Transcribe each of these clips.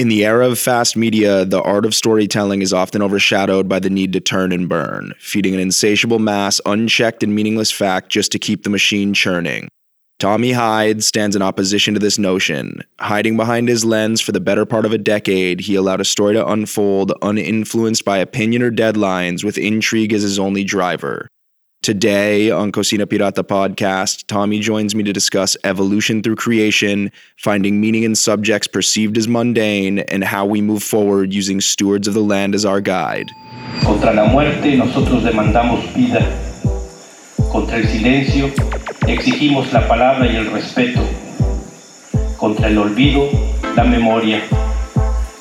In the era of fast media, the art of storytelling is often overshadowed by the need to turn and burn, feeding an insatiable mass unchecked and meaningless fact just to keep the machine churning. Tommy Hyde stands in opposition to this notion. Hiding behind his lens for the better part of a decade, he allowed a story to unfold uninfluenced by opinion or deadlines, with intrigue as his only driver. Today on Cocina Pirata podcast, Tommy joins me to discuss evolution through creation, finding meaning in subjects perceived as mundane, and how we move forward using stewards of the land as our guide. Contra la muerte nosotros demandamos vida. Contra el silencio exigimos la palabra y el respeto. Contra el olvido, la memoria.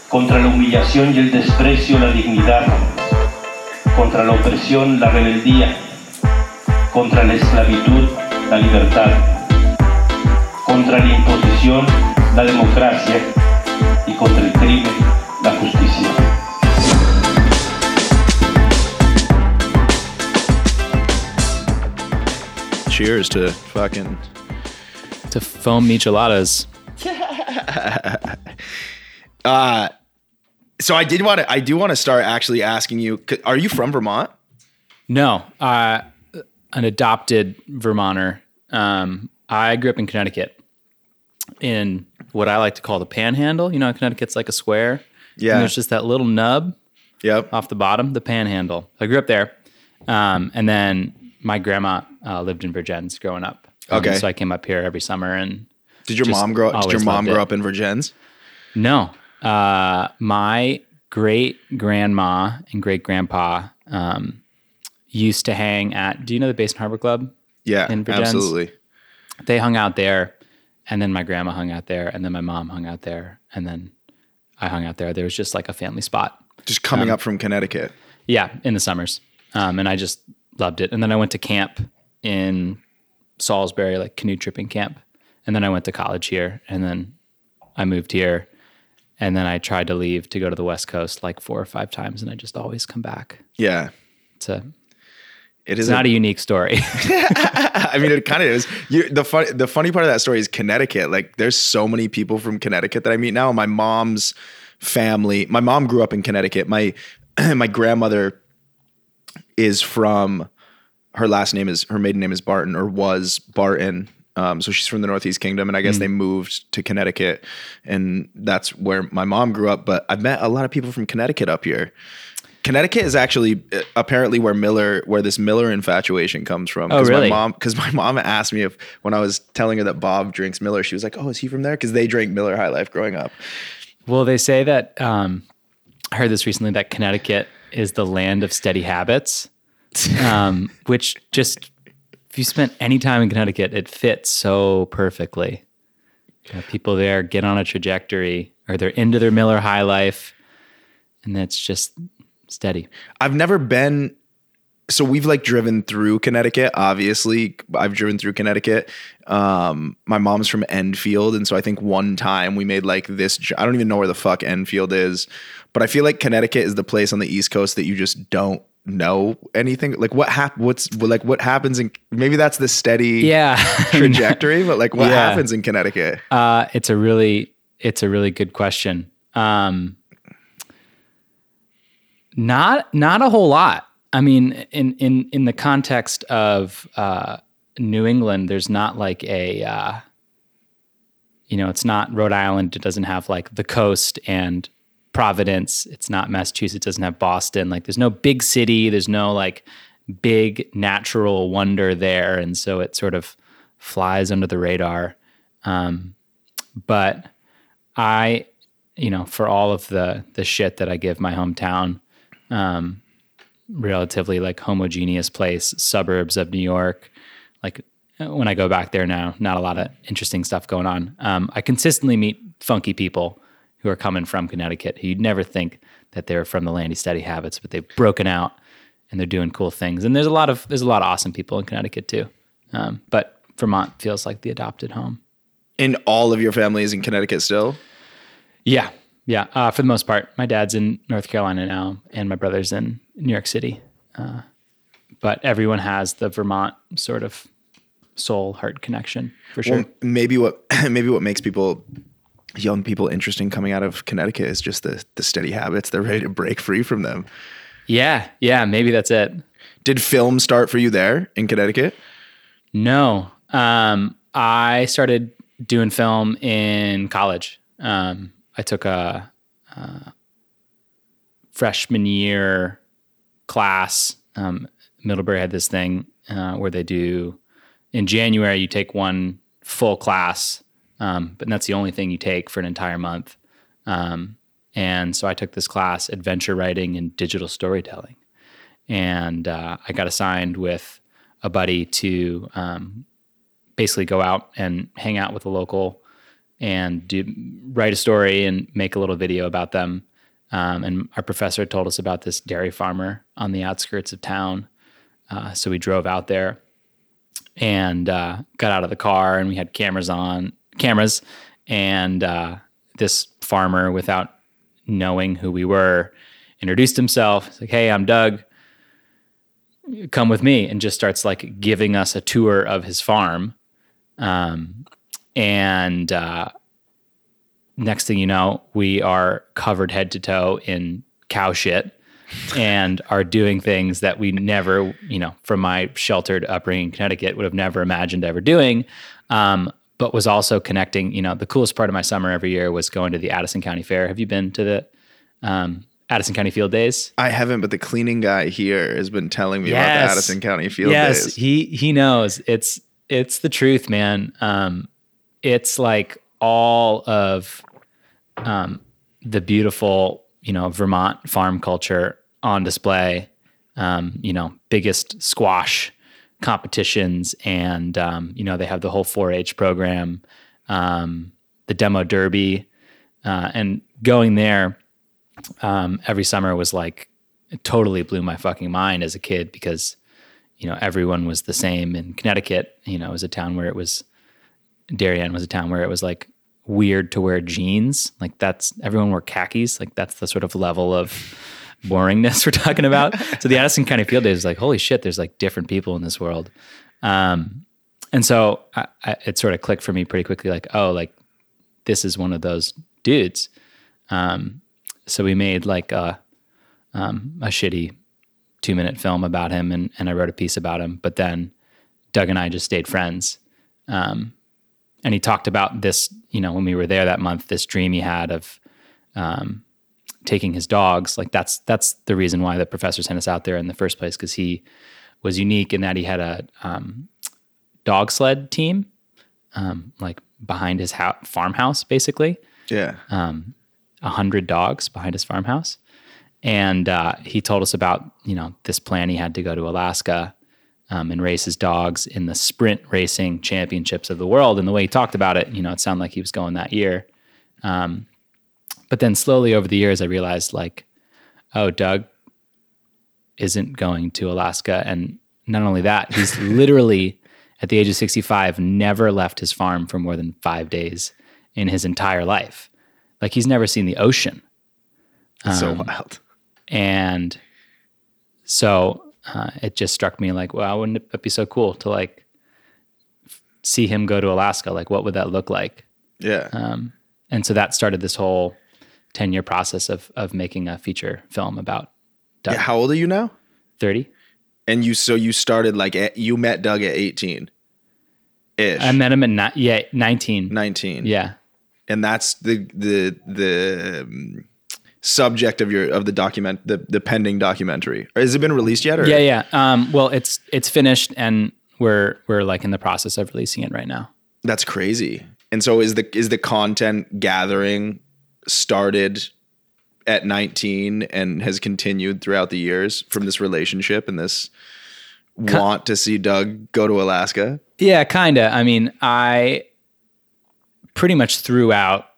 Contra la humillación y el desprecio, la dignidad. Contra la opresión, la rebeldía contra la esclavitud, la libertad, contra la imposición, la democracia y contra el crimen, la justicia. Cheers to fucking to foam micheladas. uh so I did want to I do want to start actually asking you are you from Vermont? No. Uh an adopted Vermonter. Um, I grew up in Connecticut in what I like to call the panhandle. You know, Connecticut's like a square. Yeah. And there's just that little nub yep. off the bottom, the panhandle. I grew up there. Um, and then my grandma uh, lived in Vergennes growing up. Um, okay. So I came up here every summer and did your mom grow up? Did your mom grow up in Vergennes? No. Uh, my great grandma and great grandpa um, used to hang at. Do you know the Basin Harbor Club? Yeah, in absolutely. They hung out there, and then my grandma hung out there, and then my mom hung out there, and then I hung out there. There was just like a family spot. Just coming um, up from Connecticut. Yeah, in the summers, um, and I just loved it. And then I went to camp in Salisbury, like canoe tripping camp, and then I went to college here, and then I moved here. And then I tried to leave to go to the West Coast like four or five times, and I just always come back. Yeah, to it is it's not a, unique story. I mean, it kind of is. You, the funny, the funny part of that story is Connecticut. Like, there's so many people from Connecticut that I meet now. My mom's family. My mom grew up in Connecticut. My my grandmother is from. Her last name is her maiden name is Barton or was Barton. Um, so she's from the Northeast Kingdom, and I guess mm. they moved to Connecticut, and that's where my mom grew up. But I've met a lot of people from Connecticut up here. Connecticut is actually uh, apparently where Miller, where this Miller infatuation comes from. Oh, really? My mom, because my mom asked me if when I was telling her that Bob drinks Miller, she was like, "Oh, is he from there?" Because they drank Miller High Life growing up. Well, they say that. Um, I heard this recently that Connecticut is the land of steady habits, um, which just if you spent any time in Connecticut, it fits so perfectly. You know, people there get on a trajectory, or they're into their Miller High Life, and that's just steady. I've never been so we've like driven through Connecticut. Obviously, I've driven through Connecticut. Um, my mom's from Enfield, and so I think one time we made like this. I don't even know where the fuck Enfield is, but I feel like Connecticut is the place on the East Coast that you just don't know anything. Like what hap- What's like what happens in? Maybe that's the steady yeah trajectory, but like what yeah. happens in Connecticut? Uh, it's a really it's a really good question. Um, not not a whole lot. I mean, in in in the context of uh, New England, there's not like a uh, you know, it's not Rhode Island. It doesn't have like the coast and Providence. It's not Massachusetts. Doesn't have Boston. Like, there's no big city. There's no like big natural wonder there, and so it sort of flies under the radar. Um, but I, you know, for all of the the shit that I give my hometown, um, relatively like homogeneous place, suburbs of New York. Like when I go back there now, not a lot of interesting stuff going on. Um, I consistently meet funky people who are coming from Connecticut who you'd never think that they're from the Landy Steady Habits, but they've broken out and they're doing cool things. And there's a lot of there's a lot of awesome people in Connecticut too. Um, but Vermont feels like the adopted home. And all of your family is in Connecticut still? Yeah, yeah, uh, for the most part. My dad's in North Carolina now, and my brother's in New York City. Uh, but everyone has the Vermont sort of soul heart connection for sure. Well, maybe what maybe what makes people young people interesting coming out of Connecticut is just the the steady habits. They're ready to break free from them. Yeah, yeah, maybe that's it. Did film start for you there in Connecticut? No, um, I started doing film in college. Um, I took a, a, freshman year class. Um, Middlebury had this thing uh, where they do in January you take one full class, um, but that's the only thing you take for an entire month. Um, and so I took this class, adventure writing and digital storytelling, and uh, I got assigned with a buddy to um, basically go out and hang out with a local and do, write a story and make a little video about them. Um, and our professor told us about this dairy farmer on the outskirts of town. Uh, so we drove out there and uh, got out of the car, and we had cameras on cameras, and uh, this farmer, without knowing who we were, introduced himself. Like, "Hey, I'm Doug. Come with me," and just starts like giving us a tour of his farm. Um, and uh, next thing you know, we are covered head to toe in cow shit and are doing things that we never, you know, from my sheltered upbringing in Connecticut, would have never imagined ever doing. Um, but was also connecting, you know, the coolest part of my summer every year was going to the Addison County Fair. Have you been to the um, Addison County Field Days? I haven't, but the cleaning guy here has been telling me yes. about the Addison County Field yes, Days. Yes, he he knows. It's it's the truth, man. Um, it's like all of um, the beautiful, you know, Vermont farm culture on display. Um, you know, biggest squash competitions, and um, you know they have the whole 4-H program, um, the demo derby, uh, and going there um, every summer was like totally blew my fucking mind as a kid because you know everyone was the same in Connecticut. You know, it was a town where it was Darien was a town where it was like weird to wear jeans. Like that's everyone wore khakis. Like that's the sort of level of boringness we're talking about. so the Addison County Field Days is like, holy shit, there's like different people in this world. Um, and so I, I, it sort of clicked for me pretty quickly, like, oh, like this is one of those dudes. Um, so we made like a, um, a shitty two minute film about him and, and I wrote a piece about him. But then Doug and I just stayed friends. Um, and he talked about this, you know, when we were there that month, this dream he had of um, taking his dogs. Like that's that's the reason why the professor sent us out there in the first place because he was unique in that he had a um, dog sled team, um, like behind his ha- farmhouse, basically. Yeah. Um, a hundred dogs behind his farmhouse, and uh, he told us about you know this plan he had to go to Alaska um, and race his dogs in the sprint racing championships of the world. And the way he talked about it, you know, it sounded like he was going that year. Um, but then slowly over the years, I realized like, oh, Doug isn't going to Alaska. And not only that, he's literally at the age of 65 never left his farm for more than five days in his entire life. Like he's never seen the ocean. Um, so wild. And so uh, it just struck me like, wow, wouldn't it be so cool to like see him go to Alaska? Like, what would that look like? Yeah. Um, and so that started this whole 10 year process of, of making a feature film about Doug. Yeah, how old are you now? 30. And you, so you started like, you met Doug at 18 ish. I met him at ni- yeah, 19. 19. Yeah. And that's the, the, the, um, subject of your of the document the the pending documentary has it been released yet or? yeah yeah um, well it's it's finished and we're we're like in the process of releasing it right now that's crazy and so is the is the content gathering started at 19 and has continued throughout the years from this relationship and this want to see Doug go to Alaska? Yeah, kind of. I mean, I pretty much threw out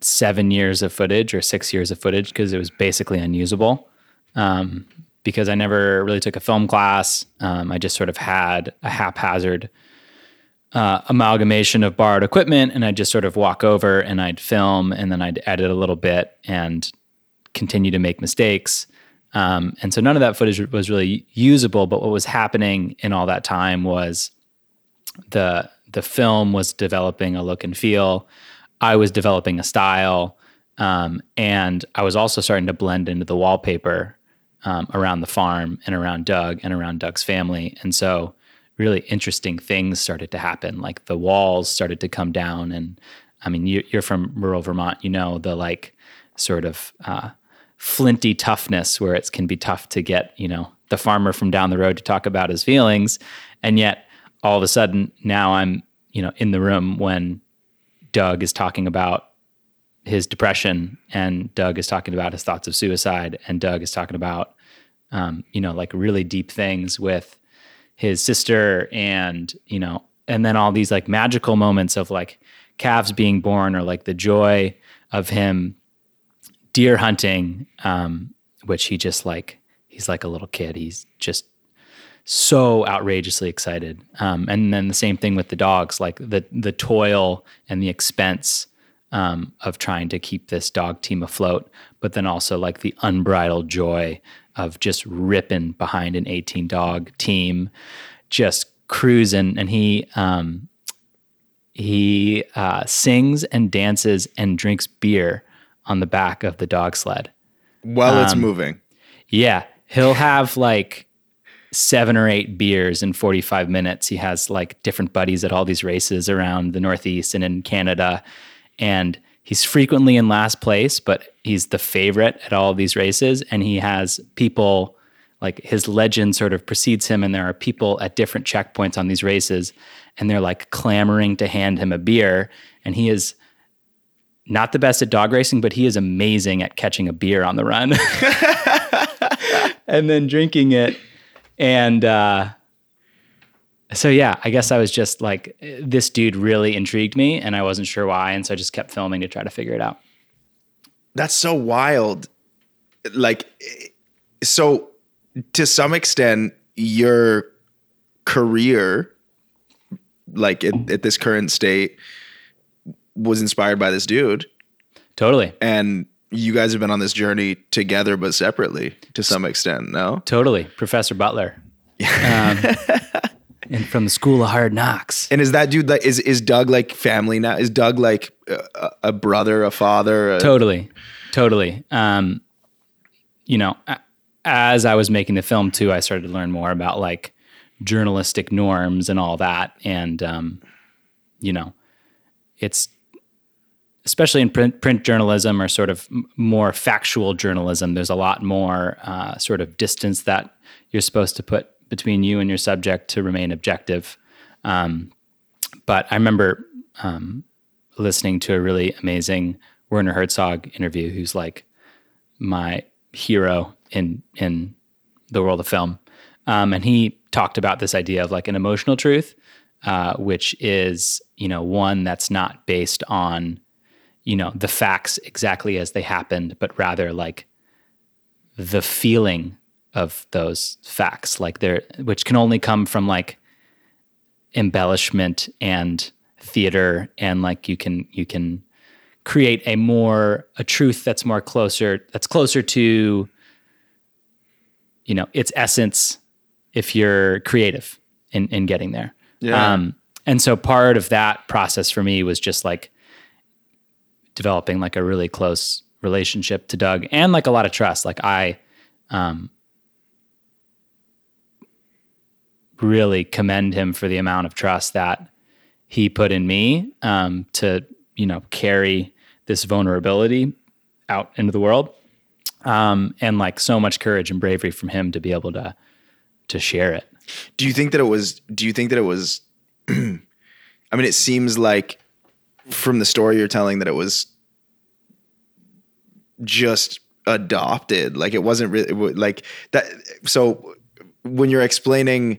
seven years of footage or six years of footage because it was basically unusable. Um, because I never really took a film class. Um, I just sort of had a haphazard uh, amalgamation of borrowed equipment, and I'd just sort of walk over and I'd film, and then I'd edit a little bit and continue to make mistakes. Um, and so none of that footage was really usable. But what was happening in all that time was the the film was developing a look and feel. I was developing a style, um, and I was also starting to blend into the wallpaper um, around the farm and around Doug and around Doug's family. And so, really interesting things started to happen. Like the walls started to come down, and I mean, you, are from rural Vermont, you know the like sort of uh, flinty toughness where it can be tough to get you know the farmer from down the road to talk about his feelings, and yet all of a sudden now I'm you know in the room when Doug is talking about his depression and Doug is talking about his thoughts of suicide and Doug is talking about um, you know like really deep things with his sister and you know and then all these like magical moments of like calves being born or like the joy of him deer hunting um, which he just like he's like a little kid. He's just so outrageously excited um, and then the same thing with the dogs like the the toil and the expense um, of trying to keep this dog team afloat, but then also like the unbridled joy of just ripping behind an 18 dog team, just cruising. And he um, he uh, sings and dances and drinks beer on the back of the dog sled while um, it's moving. Yeah, he'll have like seven or eight beers in 45 minutes. He has like different buddies at all these races around the Northeast and in Canada and he's frequently in last place, but he's the favorite at all these races. And he has people like his legend sort of precedes him, and there are people at different checkpoints on these races, and they're like clamoring to hand him a beer. And he is not the best at dog racing, but he is amazing at catching a beer on the run and then drinking it. And uh, so yeah, I guess I was just like, this dude really intrigued me, and I wasn't sure why, and so I just kept filming to try to figure it out. That's so wild. Like, so to some extent, your career, like at, at this current state, was inspired by this dude. Totally. And you guys have been on this journey together, but separately to some extent. No, totally. Professor Butler. Um, and from the School of Hard Knocks. And is that dude like is is Doug like family now? Is Doug like a, a brother, a father? A- totally, totally. Um, you know, as I was making the film too, I started to learn more about like journalistic norms and all that, and um, you know, it's especially in print, print journalism or sort of more factual journalism. There's a lot more uh, sort of distance that you're supposed to put between you and your subject to remain objective. Um, but I remember um, listening to a really amazing Werner Herzog interview, who's like my hero in in the world of film, um, and he talked about this idea of like an emotional truth, uh, which is you know one that's not based on you know the facts exactly as they happened, but rather like the feeling of those facts like there which can only come from like embellishment and theater and like you can you can create a more a truth that's more closer that's closer to you know its essence if you're creative in in getting there yeah. um and so part of that process for me was just like developing like a really close relationship to Doug and like a lot of trust. Like I um really commend him for the amount of trust that he put in me um, to you know carry this vulnerability out into the world. Um, and like so much courage and bravery from him to be able to to share it. Do you think that it was do you think that it was i mean it seems like from the story you're telling that it was just adopted like it wasn't really like that so when you're explaining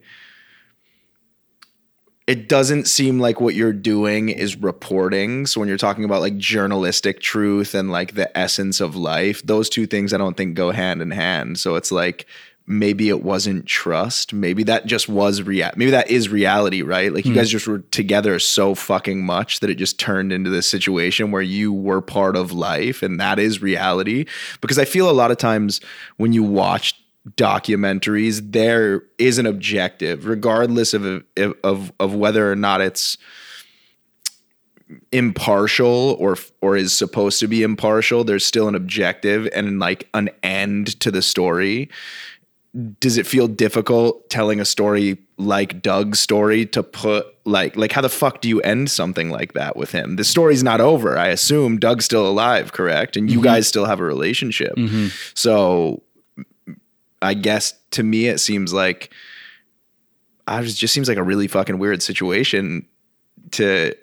it doesn't seem like what you're doing is reporting. So when you're talking about like journalistic truth and like the essence of life, those two things I don't think go hand in hand. So it's like maybe it wasn't trust. Maybe that just was real. Maybe that is reality, right? Like you mm. guys just were together so fucking much that it just turned into this situation where you were part of life and that is reality. Because I feel a lot of times when you watch documentaries, there is an objective, regardless of of of whether or not it's impartial or or is supposed to be impartial there's still an objective and like an end to the story does it feel difficult telling a story like Doug's story to put like like how the fuck do you end something like that with him? The story's not over. I assume Doug's still alive, correct? And you mm-hmm. guys still have a relationship. Mm-hmm. So I guess to me it seems like I was just seems like a really fucking weird situation to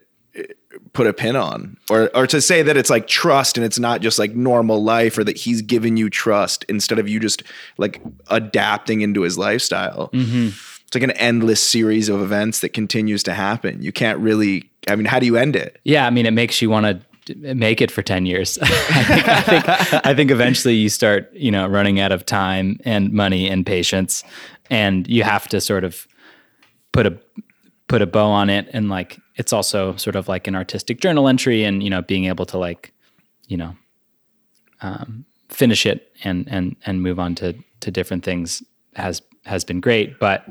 put a pin on or or to say that it's like trust and it's not just like normal life or that he's giving you trust instead of you just like adapting into his lifestyle. Mm-hmm. it's like an endless series of events that continues to happen. You can't really i mean how do you end it? Yeah i mean it makes you want to make it for 10 years. I, think, I, think, I think eventually you start you know running out of time and money and patience and you have to sort of put a put a bow on it and like it's also sort of like an artistic journal entry and you know being able to like you know um, finish it and and and move on to to different things has has been great. But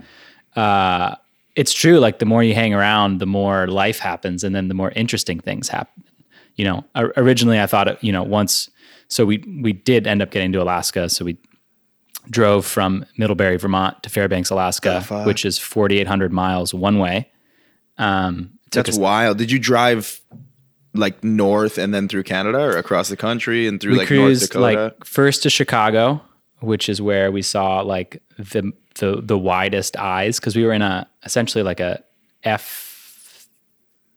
uh, it's true like the more you hang around the more life happens and then the more interesting things happen you know originally i thought you know once so we we did end up getting to alaska. So we drove from middlebury vermont to fairbanks alaska which is 4800 miles one way. Um, that's us, wild. Did you drive like north and then through Canada or across the country and through like North Dakota? Like first to Chicago, which is where we saw like the the the widest eyes because we were in a essentially like a F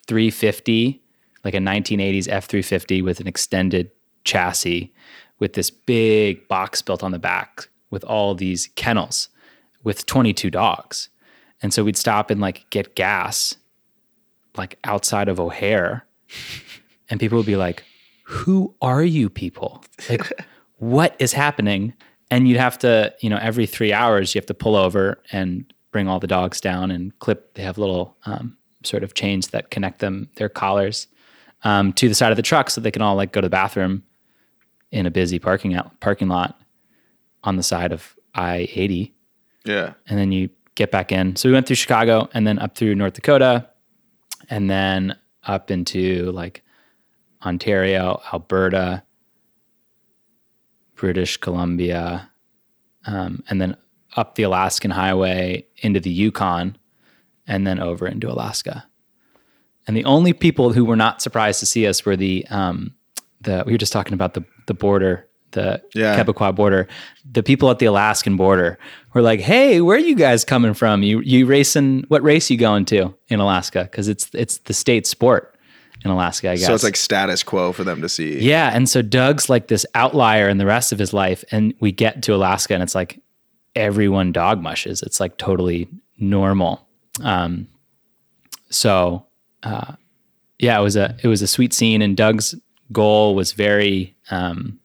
three fifty, like a 1980s F three fifty with an extended chassis with this big box built on the back with all these kennels with 22 dogs. And so we'd stop and like get gas like outside of O'Hare, and people would be like, "Who are you people? Like, what is happening?" And you'd have to, you know, every three hours, you have to pull over and bring all the dogs down and clip. They have little um, sort of chains that connect them, their collars, um, to the side of the truck, so they can all like go to the bathroom in a busy parking out parking lot on the side of I eighty. Yeah, and then you get back in. So we went through Chicago and then up through North Dakota, and then up into like Ontario, Alberta, British Columbia, um, and then up the Alaskan Highway into the Yukon, and then over into Alaska. And the only people who were not surprised to see us were the um, the we were just talking about the the border the yeah. Quebecois border, the people at the Alaskan border were like, "Hey, where are you guys coming from? You you racing? What race you going to in Alaska? Because it's it's the state sport in Alaska, I guess. So it's like status quo for them to see. Yeah, and so Doug's like this outlier in the rest of his life, and we get to Alaska, and it's like everyone dog mushes. It's like totally normal. Um, so uh, yeah, it was a it was a sweet scene, and Doug's goal was very. Um,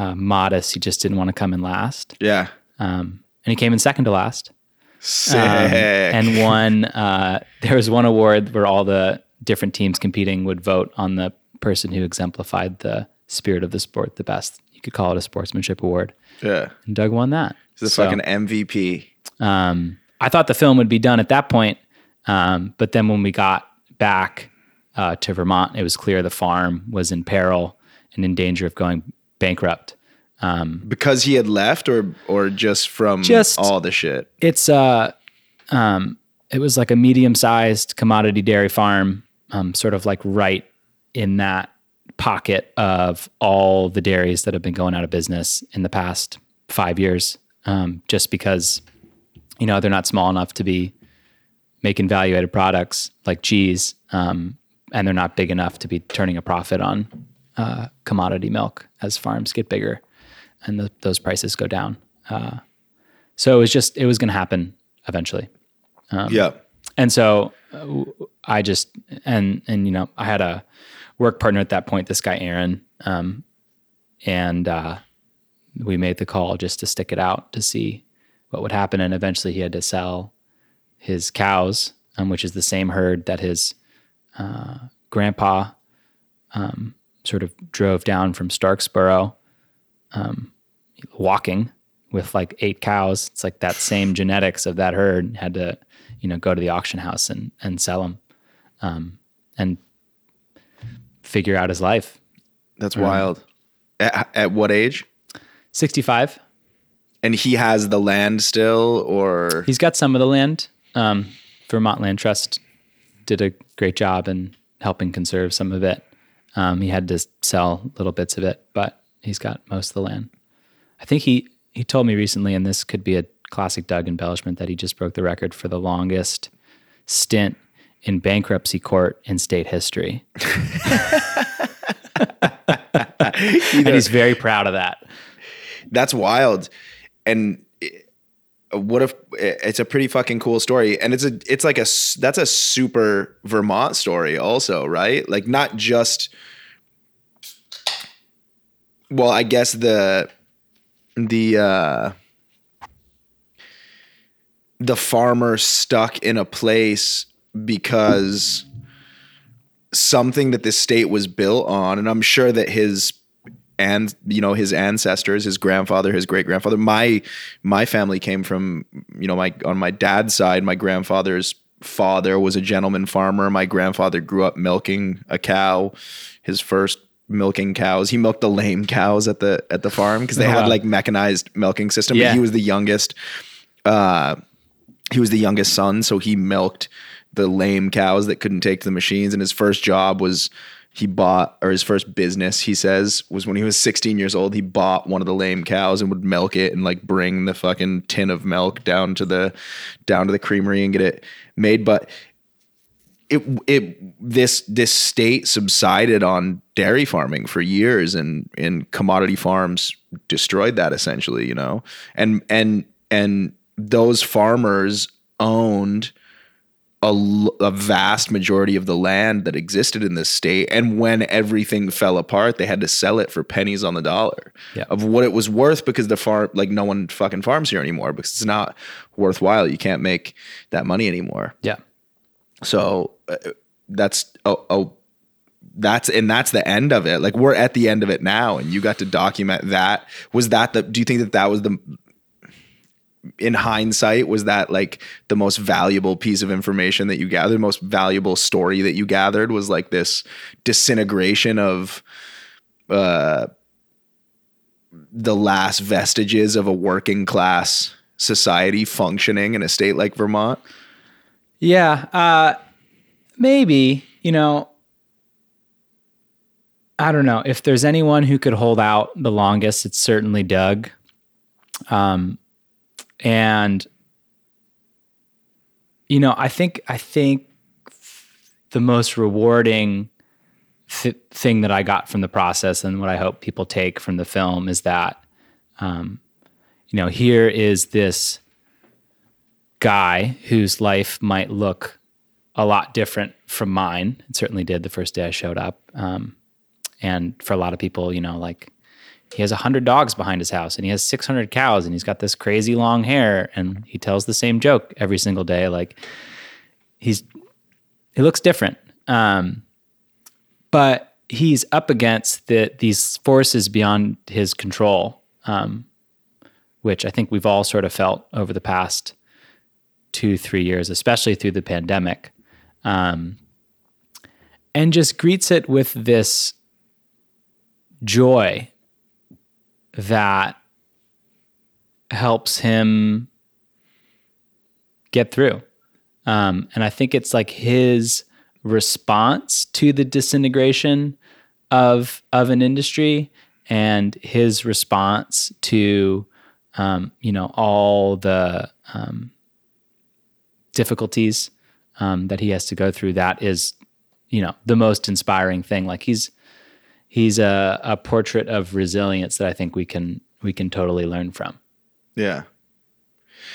uh, modest. He just didn't want to come in last. Yeah. Um, and he came in second to last. Sick. Um, and won. Uh, there was one award where all the different teams competing would vote on the person who exemplified the spirit of the sport the best. You could call it a sportsmanship award. Yeah. And Doug won that. He's the so, fucking MVP. Um, I thought the film would be done at that point, um, but then when we got back uh, to Vermont, it was clear the farm was in peril and in danger of going bankrupt. Um, because he had left, or or just from just, all the shit. It's uh, um, it was like a medium sized commodity dairy farm, um, sort of like right in that pocket of all the dairies that have been going out of business in the past five years. Um, just because, you know, they're not small enough to be making value added products like cheese, um, and they're not big enough to be turning a profit on uh, commodity milk as farms get bigger and the, those prices go down. Uh, so it was just it was going to happen eventually. Um, yeah. And so uh, I just and and you know I had a work partner at that point, this guy Aaron, um, and uh, we made the call just to stick it out to see what would happen. And eventually, he had to sell his cows, um, which is the same herd that his uh, grandpa um, sort of drove down from Starksboro, um, walking with like eight cows. It's like that same genetics of that herd. Had to, you know, go to the auction house and and sell them. Um, and figure out his life. That's wild. At, at what age? 65. And he has the land still, or He's got some of the land. Um, Vermont Land Trust did a great job in helping conserve some of it. Um, he had to sell little bits of it, but he's got most of the land. I think he he told me recently, and this could be a classic Doug embellishment, that he just broke the record for the longest stint in bankruptcy court in state history. and he's very proud of that. that's wild. And what if it's a pretty fucking cool story. And it's a it's like a that's a super vermont story also right? Like not just well i guess the the uh the farmer stuck in a place because something that the state was built on and i'm sure that his and you know his ancestors his grandfather his great grandfather my my family came from you know my on my dad's side my grandfather's father was a gentleman farmer my grandfather grew up milking a cow his first milking cows he milked the lame cows at the at the farm because they Oh, had wow. like mechanized milking system but Yeah. he was the youngest uh he was the youngest son, so he milked the lame cows that couldn't take to the machines. And his first job was he bought, or his first business, he says, was when he was 16 years old. He bought one of the lame cows and would milk it and like bring the fucking tin of milk down to the down to the creamery and get it made. But it it this this state subsided on dairy farming for years and and commodity farms destroyed that essentially you know and and and those farmers owned a, a vast majority of the land that existed in this state and when everything fell apart they had to sell it for pennies on the dollar Yeah. of what it was worth because the farm like no one fucking farms here anymore because it's not worthwhile you can't make that money anymore Yeah. so uh, that's oh, oh that's and that's the end of it. Like we're at the end of it now, and you got to document that. Was that the? Do you think that that was the? In hindsight, was that like the most valuable piece of information that you gathered? The most valuable story that you gathered was like this disintegration of uh, the last vestiges of a working class society functioning in a state like Vermont. Yeah, uh, maybe. You know, I don't know if there's anyone who could hold out the longest. It's certainly Doug. Um, and you know, I think I think the most rewarding th- thing that I got from the process, and what I hope people take from the film, is that, um, you know, here is this guy whose life might look a lot different from mine. It certainly did the first day I showed up. Um, and for a lot of people, you know, like he has 100 dogs behind his house and he has 600 cows and he's got this crazy long hair and he tells the same joke every single day. Like he's, he looks different. Um, but he's up against the, these forces beyond his control, um, which I think we've all sort of felt over the past two, three years, especially through the pandemic, um, and just greets it with this joy that helps him get through. Um, and I think it's like his response to the disintegration of of an industry and his response to um, you know all the um, difficulties um, that he has to go through. That is, you know, the most inspiring thing. Like he's he's a, a portrait of resilience that I think we can we can totally learn from. Yeah.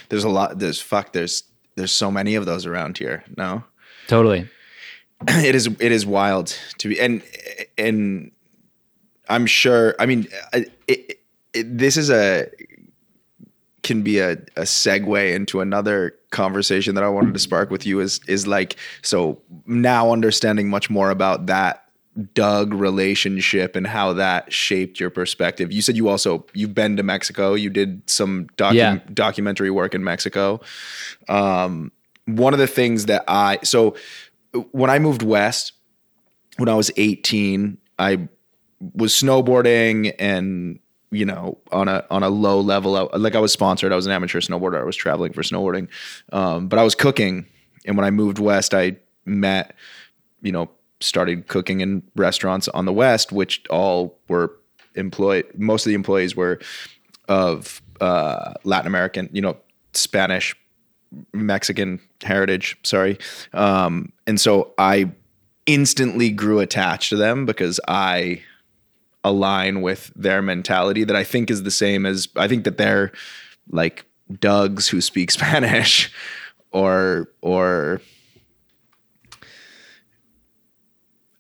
There's a lot there's fuck there's there's so many of those around here. No. Totally. it is it is wild to be and and I'm sure I mean it, it, it, this is a can be a, a segue into another conversation that I wanted to spark with you is is like so now understanding much more about that Doug relationship and how that shaped your perspective. You said you also you've been to Mexico. You did some docu- Yeah. documentary work in Mexico. Um, one of the things that I so when I moved west, when I was 18, I was snowboarding and you know on a on a low level I, like I was sponsored I was an amateur snowboarder I was traveling for snowboarding um, but I was cooking and when I moved west I met you know started cooking in restaurants on the west which all were employed most of the employees were of uh, Latin American you know Spanish Mexican heritage sorry. Um, and so I instantly grew attached to them because I align with their mentality that I think is the same as I think that they're like Dougs who speak Spanish or or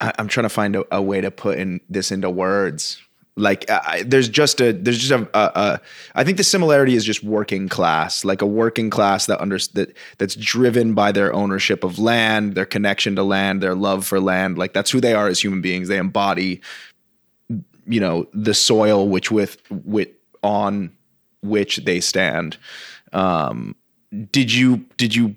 I, am trying to find a, a, way to put in this into words. Like I, there's just a there's just a, a, a I think the similarity is just working class, like a working class that under that that's driven by their ownership of land, their connection to land, their love for land. Like that's who they are as human beings. They embody you know the soil which with with on which they stand um did you did you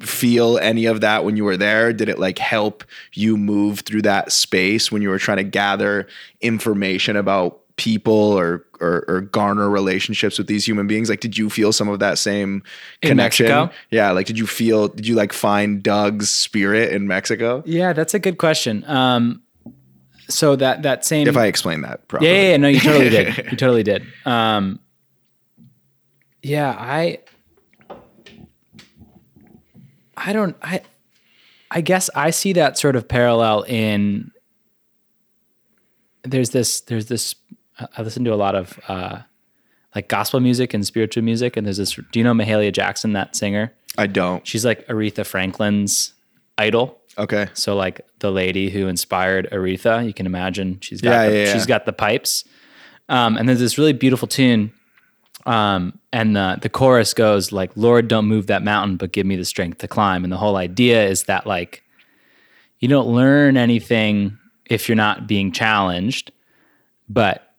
feel any of that when you were there? Did it like help you move through that space when you were trying to gather information about people or, or, or garner relationships with these human beings? Like did you feel some of that same connection? Yeah like did you feel did you like find Doug's spirit in Mexico? Yeah that's a good question. Um so that that same if I explain that properly. Yeah, yeah, yeah, no, you totally did. You totally did. Um, yeah, I I don't I I guess I see that sort of parallel in there's this there's this I listen to a lot of uh, like gospel music and spiritual music and there's this do you know Mahalia Jackson that singer? I don't. She's like Aretha Franklin's idol. Okay. So like the lady who inspired Aretha, you can imagine she's got Yeah, the, yeah, yeah. she's got the pipes. Um, and there's this really beautiful tune. Um, and the the chorus goes like, "Lord, don't move that mountain, but give me the strength to climb." And the whole idea is that like you don't learn anything if you're not being challenged, but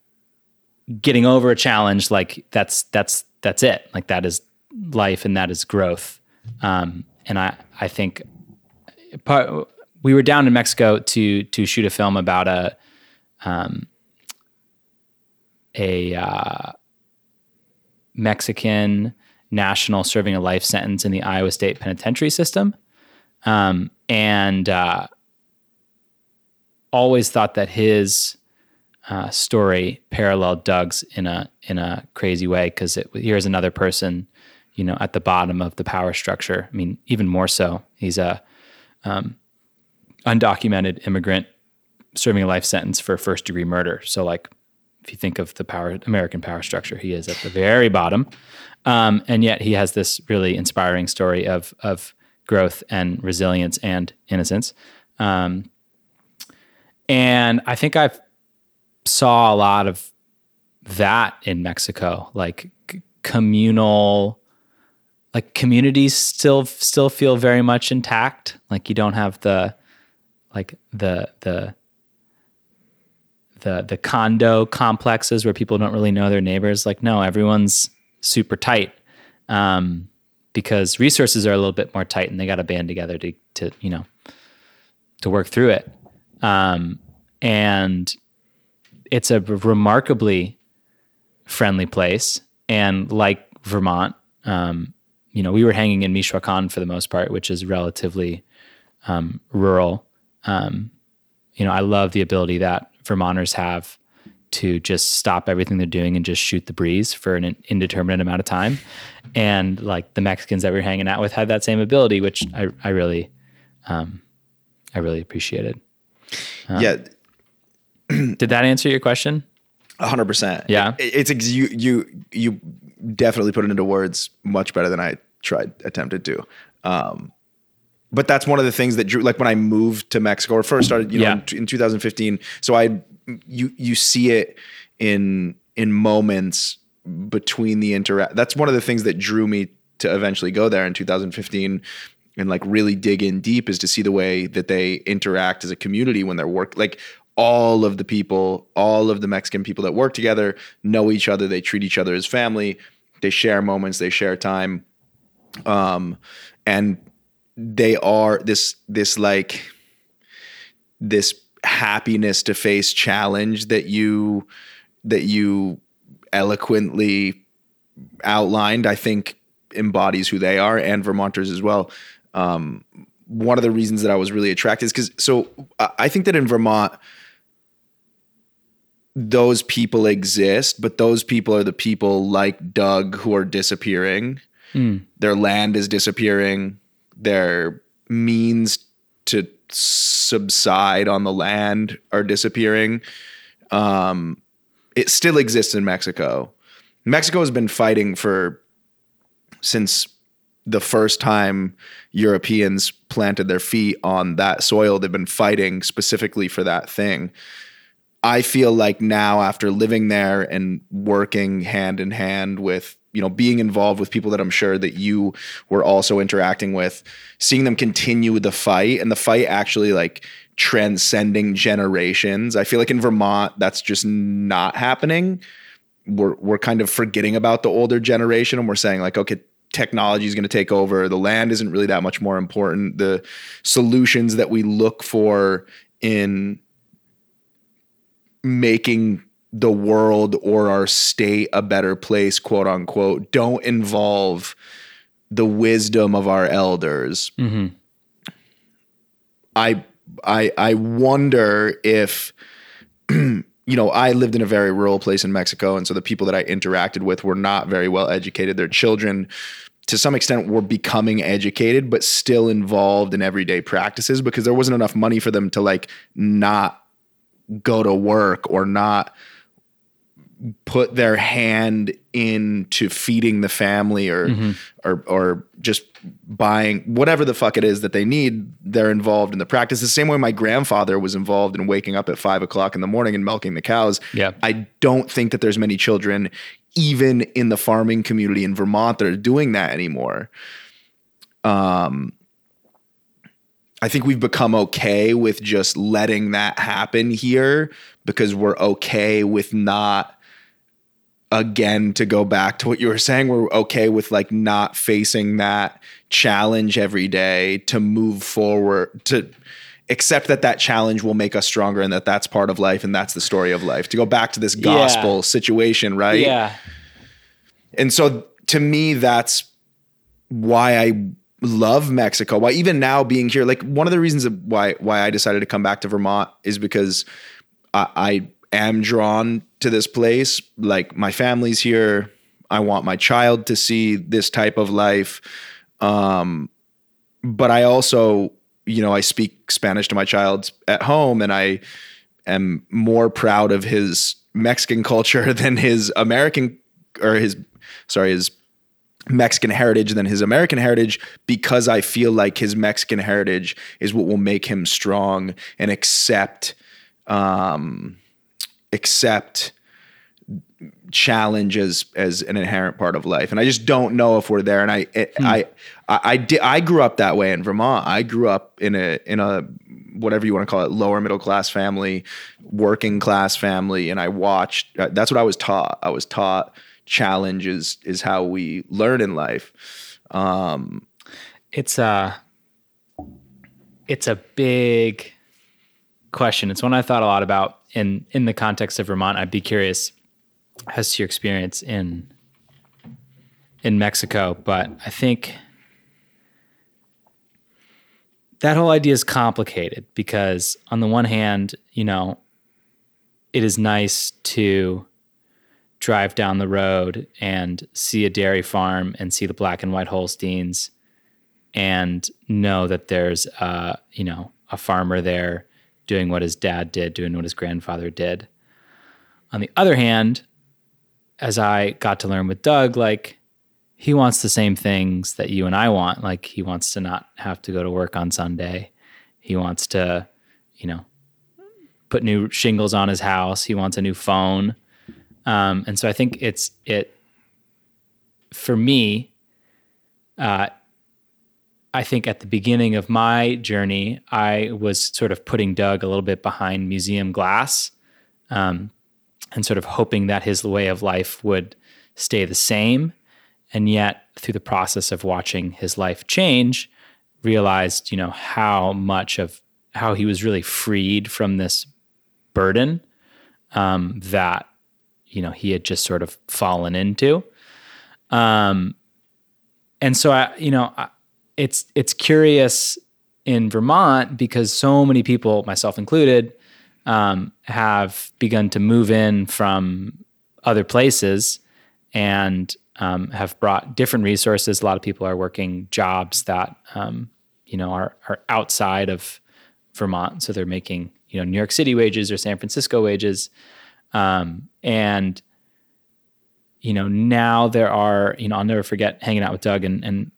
getting over a challenge like that's that's that's it. Like that is life and that is growth. Um, and I I think part we were down in Mexico to to shoot a film about a um, a uh, Mexican national serving a life sentence in the Iowa State penitentiary system, um, and uh, always thought that his uh, story paralleled Doug's in a in a crazy way because here's another person, you know, at the bottom of the power structure. I mean, even more so, he's a um, undocumented immigrant serving a life sentence for first degree murder. So, like, if you think of the power American power structure, he is at the very bottom, um, and yet he has this really inspiring story of of growth and resilience and innocence. Um, and I think I've saw a lot of that in Mexico, like c- communal like communities still still feel very much intact. Like you don't have the like the the the the condo complexes where people don't really know their neighbors. Like no, everyone's super tight um, because resources are a little bit more tight, and they got to band together to to you know to work through it. Um, and it's a remarkably friendly place, and like Vermont. Um, you know, we were hanging in Michoacan for the most part, which is relatively um, rural. Um, you know, I love the ability that Vermonters have to just stop everything they're doing and just shoot the breeze for an indeterminate amount of time. And like the Mexicans that we are hanging out with had that same ability, which I, I really, um, I really appreciated. Um, yeah. did that answer your question? hundred percent. Yeah. It, it's you, you, you definitely put it into words much better than I tried attempted to. Um, but that's one of the things that drew like when I moved to Mexico or first started, you know, Yeah. in, in 2015. So I you you see it in in moments between the interact. That's one of the things that drew me to eventually go there in 2015 and like really dig in deep is to see the way that they interact as a community when they're work like all of the people, all of the Mexican people that work together know each other. They treat each other as family. They share moments. They share time. Um, and they are this this like this happiness to face challenge that you that you eloquently outlined, I think embodies who they are and Vermonters as well. Um, one of the reasons that I was really attracted is because so I think that in Vermont, those people exist, but those people are the people like Doug who are disappearing. Mm. Their land is disappearing. Their means to subside on the land are disappearing. Um, it still exists in Mexico. Mexico has been fighting for since the first time Europeans planted their feet on that soil. They've been fighting specifically for that thing. I feel like now, after living there and working hand in hand with, you know, being involved with people that I'm sure that you were also interacting with, seeing them continue the fight and the fight actually like transcending generations. I feel like in Vermont, that's just not happening. We're we're kind of forgetting about the older generation and we're saying like, okay, technology is going to take over. The land isn't really that much more important. The solutions that we look for in making the world or our state a better place, quote unquote, don't involve the wisdom of our elders. Mm-hmm. I I I wonder if you know, I lived in a very rural place in Mexico, and so the people that I interacted with were not very well educated. Their children to some extent were becoming educated but still involved in everyday practices because there wasn't enough money for them to like not go to work or not put their hand into feeding the family or mm-hmm. or or just buying whatever the fuck it is that they need they're involved in the practice. The same way my grandfather was involved in waking up at five o'clock in the morning and milking the cows. Yeah. I don't think that there's many children even in the farming community in vermont that are doing that anymore. Um I think we've become okay with just letting that happen here because we're okay with not again to go back to what you were saying we're okay with like not facing that challenge every day to move forward to accept that that challenge will make us stronger and that that's part of life and that's the story of life to go back to this gospel yeah. situation right yeah and so to me that's why i love Mexico. Why even now being here, like one of the reasons why why I decided to come back to Vermont is because I, I am drawn to this place. Like my family's here. I want my child to see this type of life. Um, but I also, you know, I speak Spanish to my child at home, and I am more proud of his Mexican culture than his American or his sorry his Mexican heritage than his American heritage because I feel like his Mexican heritage is what will make him strong and accept um, accept challenge as as an inherent part of life and i just don't know if we're there and i it, hmm. I, I i did i grew up that way in vermont i grew up in a in a whatever you want to call it lower middle class family working class family and i watched uh, that's what i was taught i was taught challenge is is how we learn in life. Um, it's a it's a big question. It's one I thought a lot about in in the context of Vermont. I'd be curious as to your experience in in Mexico, but I think that whole idea is complicated because on the one hand, you know, it is nice to drive down the road and see a dairy farm and see the black and white Holsteins and know that there's uh, you know a farmer there doing what his dad did, doing what his grandfather did. On the other hand, as I got to learn with Doug, like he wants the same things that you and I want. Like he wants to not have to go to work on Sunday. He wants to, you know, put new shingles on his house. He wants a new phone. Um, and so I think it's it for me. Uh, I think at the beginning of my journey, I was sort of putting Doug a little bit behind museum glass, um, and sort of hoping that his way of life would stay the same. And yet, through the process of watching his life change, realized you know how much of how he was really freed from this burden um, that you know he had just sort of fallen into. Um, and so I, you know, I, it's it's curious in Vermont because so many people, myself included, um, have begun to move in from other places and um, have brought different resources. A lot of people are working jobs that um, you know are are outside of Vermont, so they're making you know New York City wages or San Francisco wages, um, and you know now there are you know I'll never forget hanging out with Doug and, and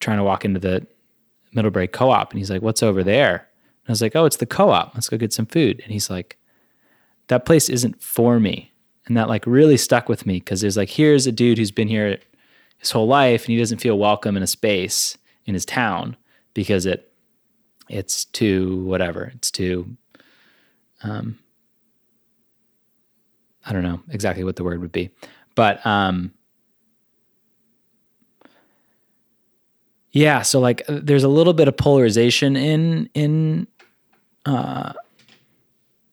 trying to walk into the Middlebury Co-op, and he's like, "What's over there?" And I was like, "Oh, it's the co-op. Let's go get some food." And he's like, "That place isn't for me." And that like really stuck with me because there's like, here's a dude who's been here his whole life and he doesn't feel welcome in a space in his town because it it's too whatever. It's too um I don't know exactly what the word would be. But um yeah, so like there's a little bit of polarization in in uh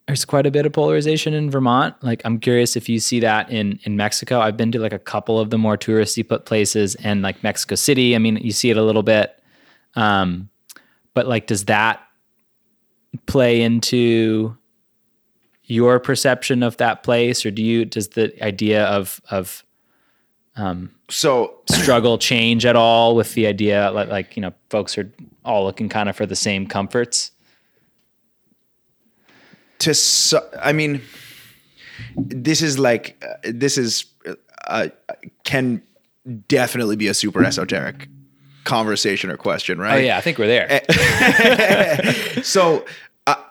there's quite a bit of polarization in Vermont. Like I'm curious if you see that in in Mexico. I've been to like a couple of the more touristy places and like Mexico City. I mean, you see it a little bit. Um, but like does that play into your perception of that place or do you does the idea of of um So struggle change at all with the idea like, like you know folks are all looking kind of for the same comforts to su- I mean, this is like uh, this is uh, can definitely be a super esoteric conversation or question, right? oh yeah i think we're there so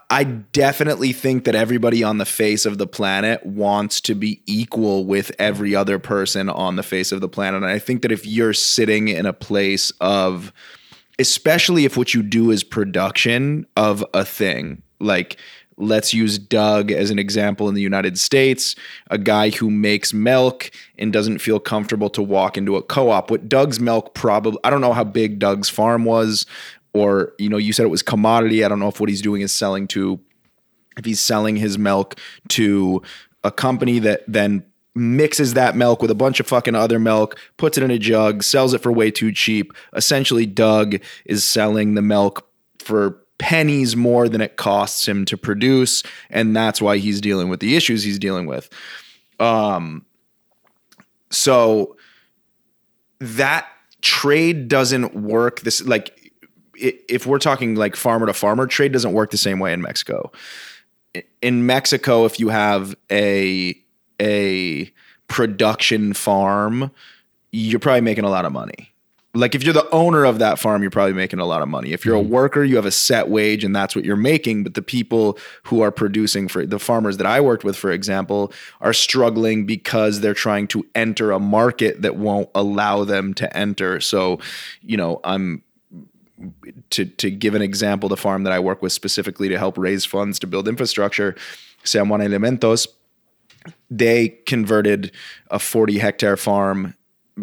I, definitely think that everybody on the face of the planet wants to be equal with every other person on the face of the planet. And I think that if you're sitting in a place of, especially if what you do is production of a thing, like let's use Doug as an example in the United States, a guy who makes milk and doesn't feel comfortable to walk into a co-op. What Doug's milk probably I don't know how big Doug's farm was or you know you said it was commodity. I don't know if what he's doing is selling to if he's selling his milk to a company that then mixes that milk with a bunch of fucking other milk, puts it in a jug, sells it for way too cheap. Essentially, Doug is selling the milk for pennies more than it costs him to produce, and that's why he's dealing with the issues he's dealing with. Um, so that trade doesn't work. This like if we're talking like farmer to farmer, trade doesn't work the same way in Mexico. In Mexico, if you have a a production farm, you're probably making a lot of money. Like if you're the owner of that farm, you're probably making a lot of money. If you're a mm-hmm. worker, you have a set wage and that's what you're making. But the people who are producing for the farmers that I worked with, for example, are struggling because they're trying to enter a market that won't allow them to enter. So, you know, I'm to to give an example, the farm that I work with specifically to help raise funds to build infrastructure, San Juan Elementos, they converted a 40 hectare farm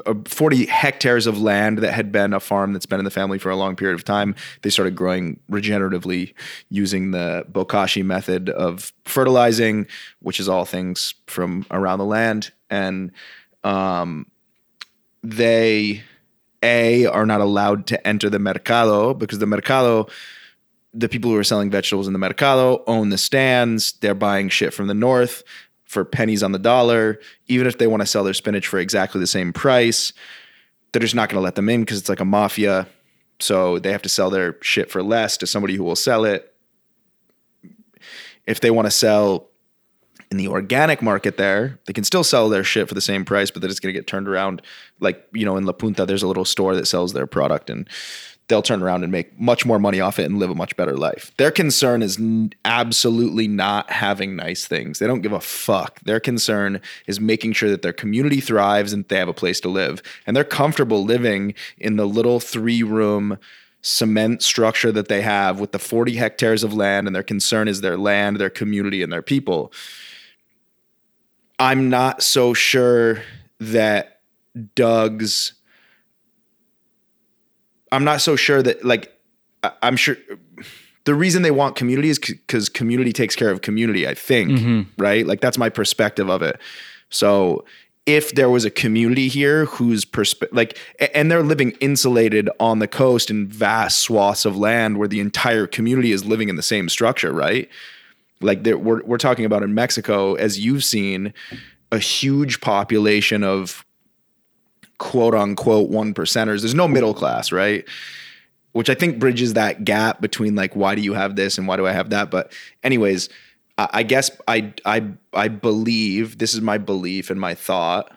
uh, 40 hectares of land that had been a farm that's been in the family for a long period of time. They started growing regeneratively using the bokashi method of fertilizing which is all things from around the land. And um, they a are not allowed to enter the mercado because the mercado the people who are selling vegetables in the mercado own the stands. They're buying shit from the north for pennies on the dollar. Even if they want to sell their spinach for exactly the same price they're just not going to let them in because it's like a mafia. So they have to sell their shit for less to somebody who will sell it. If they want to sell in the organic market there, they can still sell their shit for the same price, but then it's going to get turned around. Like, you know, in La Punta, there's a little store that sells their product and they'll turn around and make much more money off it and live a much better life. Their concern is n- absolutely not having nice things. They don't give a fuck. Their concern is making sure that their community thrives and they have a place to live. And they're comfortable living in the little three room cement structure that they have with the 40 hectares of land. And their concern is their land, their community, and their people. I'm not so sure that Doug's. I'm not so sure that like I'm sure the reason they want community is because community takes care of community. I think, Mm-hmm. right? Like that's my perspective of it. So if there was a community here whose perspe- like and they're living insulated on the coast in vast swaths of land where the entire community is living in the same structure right like we're, we're talking about in mexico as you've seen a huge population of quote unquote one percenters. There's no middle class right? Which i think bridges that gap between like why do you have this and why do i have that? But anyways I I guess I I I believe this is my belief and my thought,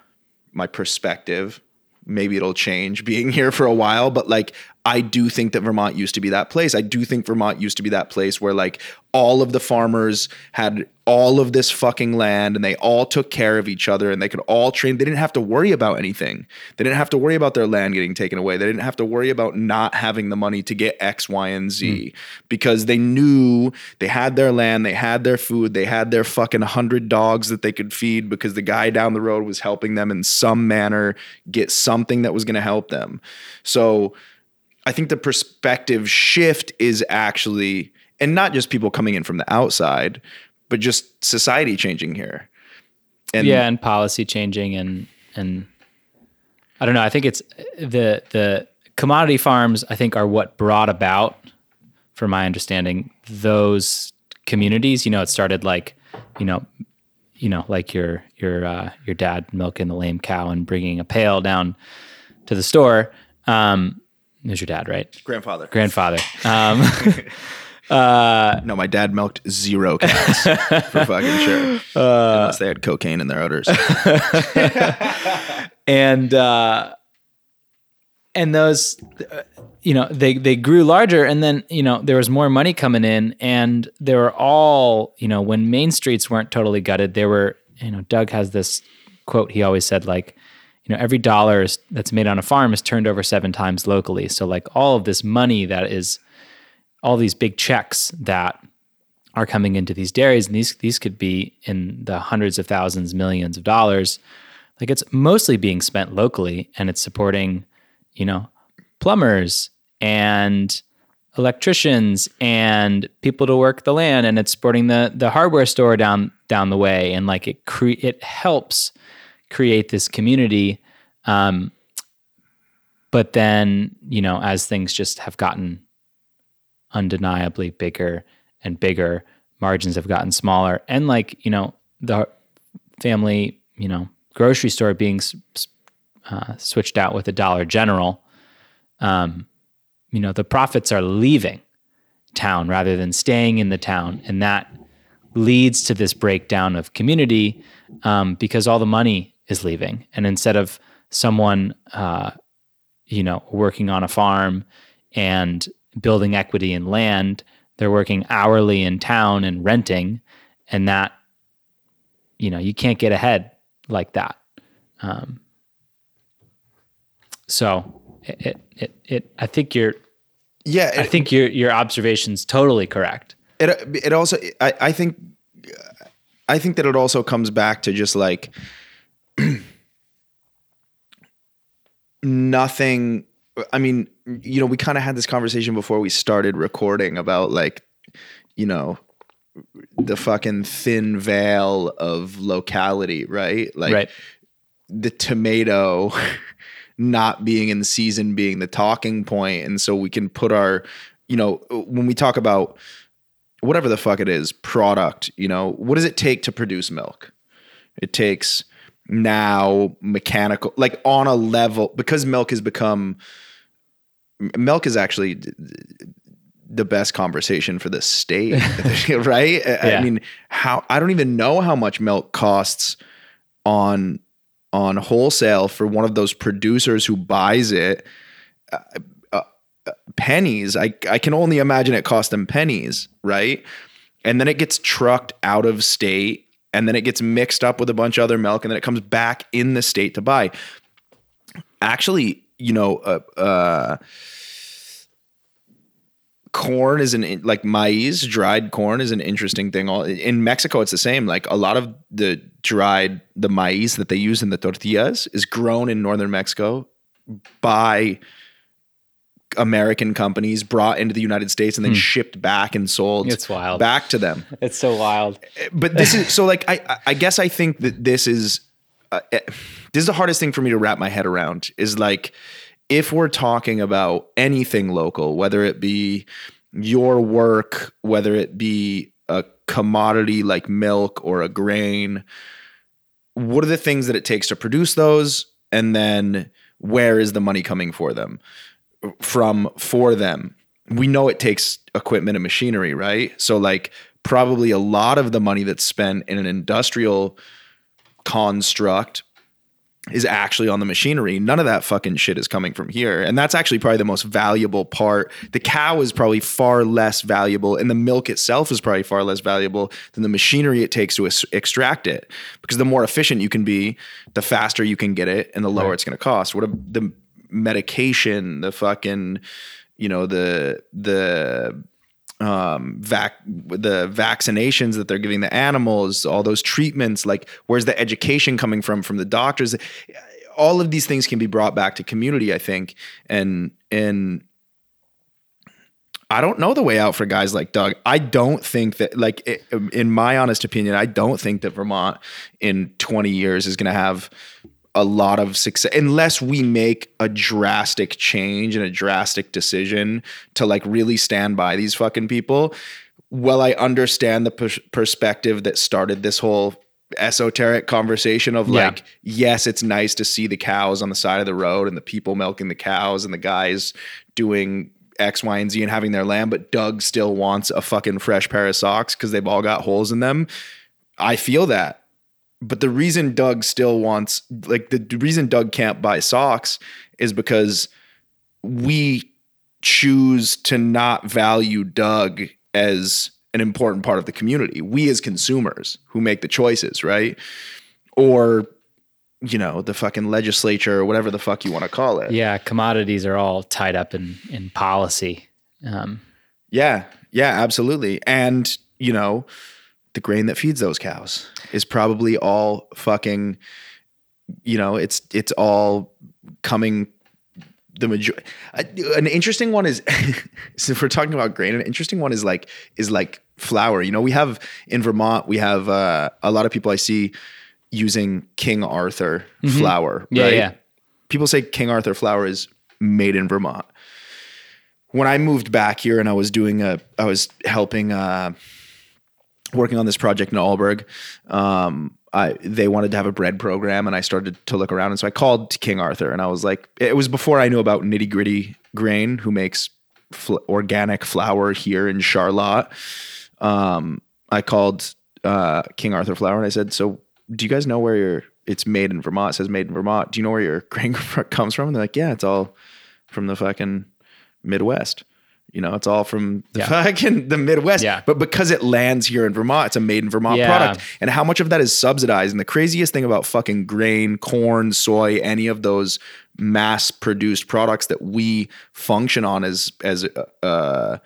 my perspective. Maybe it'll change being here for a while, but like I do think that Vermont used to be that place. I do think Vermont used to be that place where like all of the farmers had all of this fucking land and they all took care of each other and they could all train. They didn't have to worry about anything. They didn't have to worry about their land getting taken away. They didn't have to worry about not having the money to get X, Y, and Z hmm. because they knew they had their land, they had their food, they had their fucking hundred dogs that they could feed because the guy down the road was helping them in some manner get something that was going to help them. So I think the perspective shift is actually, and not just people coming in from the outside, but just society changing here. And yeah, and policy changing and and I don't know. I think it's the the commodity farms. I think are what brought about, from my understanding, those communities. You know, it started like, you know, you know, like your your uh, your dad milking the lame cow and bringing a pail down to the store. Um, was your dad, right? grandfather. Grandfather. Um, no, my dad milked zero cows for fucking sure, unless they had cocaine in their udders. and uh, and those uh, you know they they grew larger and then you know there was more money coming in and they were all you know when main streets weren't totally gutted there were you know Doug has this quote he always said like you know every dollar is, that's made on a farm is turned over seven times locally. So like all of this money that is all these big checks that are coming into these dairies and these these could be in the hundreds of thousands millions of dollars like it's mostly being spent locally and it's supporting you know plumbers and electricians and people to work the land and it's supporting the the hardware store down down the way. And like it cre- it helps create this community um but then you know as things just have gotten undeniably bigger and bigger margins have gotten smaller. And like you know the family you know grocery store being uh, switched out with a dollar general um, you know the profits are leaving town rather than staying in the town. And that leads to this breakdown of community um, because all the money is leaving. And instead of someone uh, you know working on a farm and building equity in land they're working hourly in town and renting and that you know you can't get ahead like that. Um, so it, it it it i think your Yeah, i think your your observation's totally correct. It it also I, I think I think that it also comes back to just like nothing I mean, you know, we kind of had this conversation before we started recording about like, you know, the fucking thin veil of locality, right? Like right the tomato not being in season being the talking point and so we can put our you know when we talk about whatever the fuck it is product you know what does it take to produce milk it takes now mechanical like on a level because milk has become milk is actually the best conversation for the state right? I- I mean how i don't even know how much milk costs on on wholesale for one of those producers who buys it. Uh, uh, uh, pennies I, I can only imagine it cost them pennies right? And then it gets trucked out of state and then it gets mixed up with a bunch of other milk and then it comes back in the state to buy. Actually you know uh, uh, corn is an like maize dried corn is an interesting thing. All in mexico it's the same. Like a lot of the dried the maize that they use in the tortillas is grown in northern mexico by American companies brought into the United States and then shipped back and sold. It's wild. back to them. It's so wild. But this is so like I I guess I think that this is uh, eh, this is the hardest thing for me to wrap my head around is like if we're talking about anything local, whether it be your work, whether it be a commodity like milk or a grain, what are the things that it takes to produce those and then where is the money coming for them from for them we know it takes equipment and machinery right so like probably a lot of the money that's spent in an industrial construct is actually on the machinery. None of that fucking shit is coming from here. And that's actually probably the most valuable part. The cow is probably far less valuable, and the milk itself is probably far less valuable than the machinery it takes to ex- extract it. Because the more efficient you can be, the faster you can get it, and the lower it's going to cost. What a, the medication, the fucking, you know, the, the, um vac the vaccinations that they're giving the animals all those treatments like where's the education coming from from the doctors all of these things can be brought back to community i think and and I don't know the way out for guys like Doug. I don't think that, like, in my honest opinion, I don't think that Vermont in 20 years is going to have a lot of success unless we make a drastic change and a drastic decision to like really stand by these fucking people. Well, I understand the pers- perspective that started this whole esoteric conversation of Yeah. like, yes, it's nice to see the cows on the side of the road and the people milking the cows and the guys doing X, Y, and Z and having their lamb, but Doug still wants a fucking fresh pair of socks because they've all got holes in them. I feel that. But the reason Doug still wants, like, the, reason Doug can't buy socks is because we choose to not value Doug as an important part of the community. We as consumers who make the choices, right? Or, you know, the fucking legislature or whatever the fuck you want to call it. Yeah, commodities are all tied up in in policy. Um, Yeah, yeah, absolutely. And, you know, the grain that feeds those cows is probably all fucking, you know, it's it's all coming the major an interesting one is so if we're talking about grain, an interesting one is like is like flour. You know, we have in Vermont, we have uh, a lot of people I see using King Arthur flour. Mm-hmm. Yeah, right? yeah. People say King Arthur flour is made in Vermont when I moved back here and I was doing a, I was helping, uh, working on this project in Alburgh. Um, I, they wanted to have a bread program and I started to look around. And so I called King Arthur and I was like, it was before I knew about nitty gritty grain who makes fl- organic flour here in Charlotte. Um, I called, uh, King Arthur flour and I said, so do you guys know where your, it's made in Vermont. It says made in Vermont. Do you know where your grain comes from? And they're like, yeah, it's all from the fucking Midwest. You know, it's all from the Yeah. fucking the Midwest. Yeah. But because it lands here in Vermont, it's a made in Vermont Yeah. product. And how much of that is subsidized? And the craziest thing about fucking grain, corn, soy, any of those mass produced products that we function on as as a, a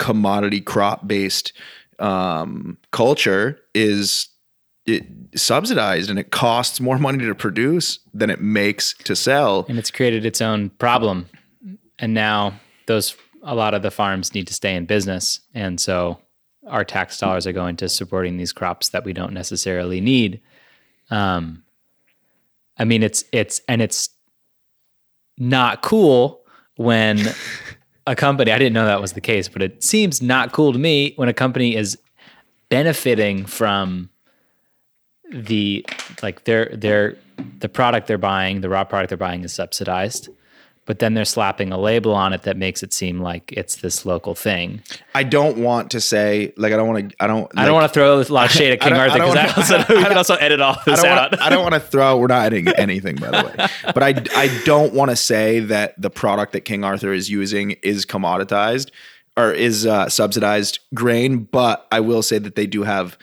commodity crop based um, culture is it subsidized and it costs more money to produce than it makes to sell. and it's created its own problem. And now those a lot of the farms need to stay in business, and so our tax dollars are going to supporting these crops that we don't necessarily need. Um, I mean, it's it's and it's not cool when a company. I didn't know that was the case, but it seems not cool to me when a company is benefiting from the like their their the product they're buying, the raw product they're buying is subsidized, but then they're slapping a label on it that makes it seem like it's this local thing. I don't want to say like I don't want to I don't I don't want to throw a lot of shade at King I Arthur because wanna- also we can also edit all I this don't out. wanna, I don't want to throw we're not editing anything by the way. But I I don't want to say that the product that King Arthur is using is commoditized or is uh, subsidized grain, but I will say that they do have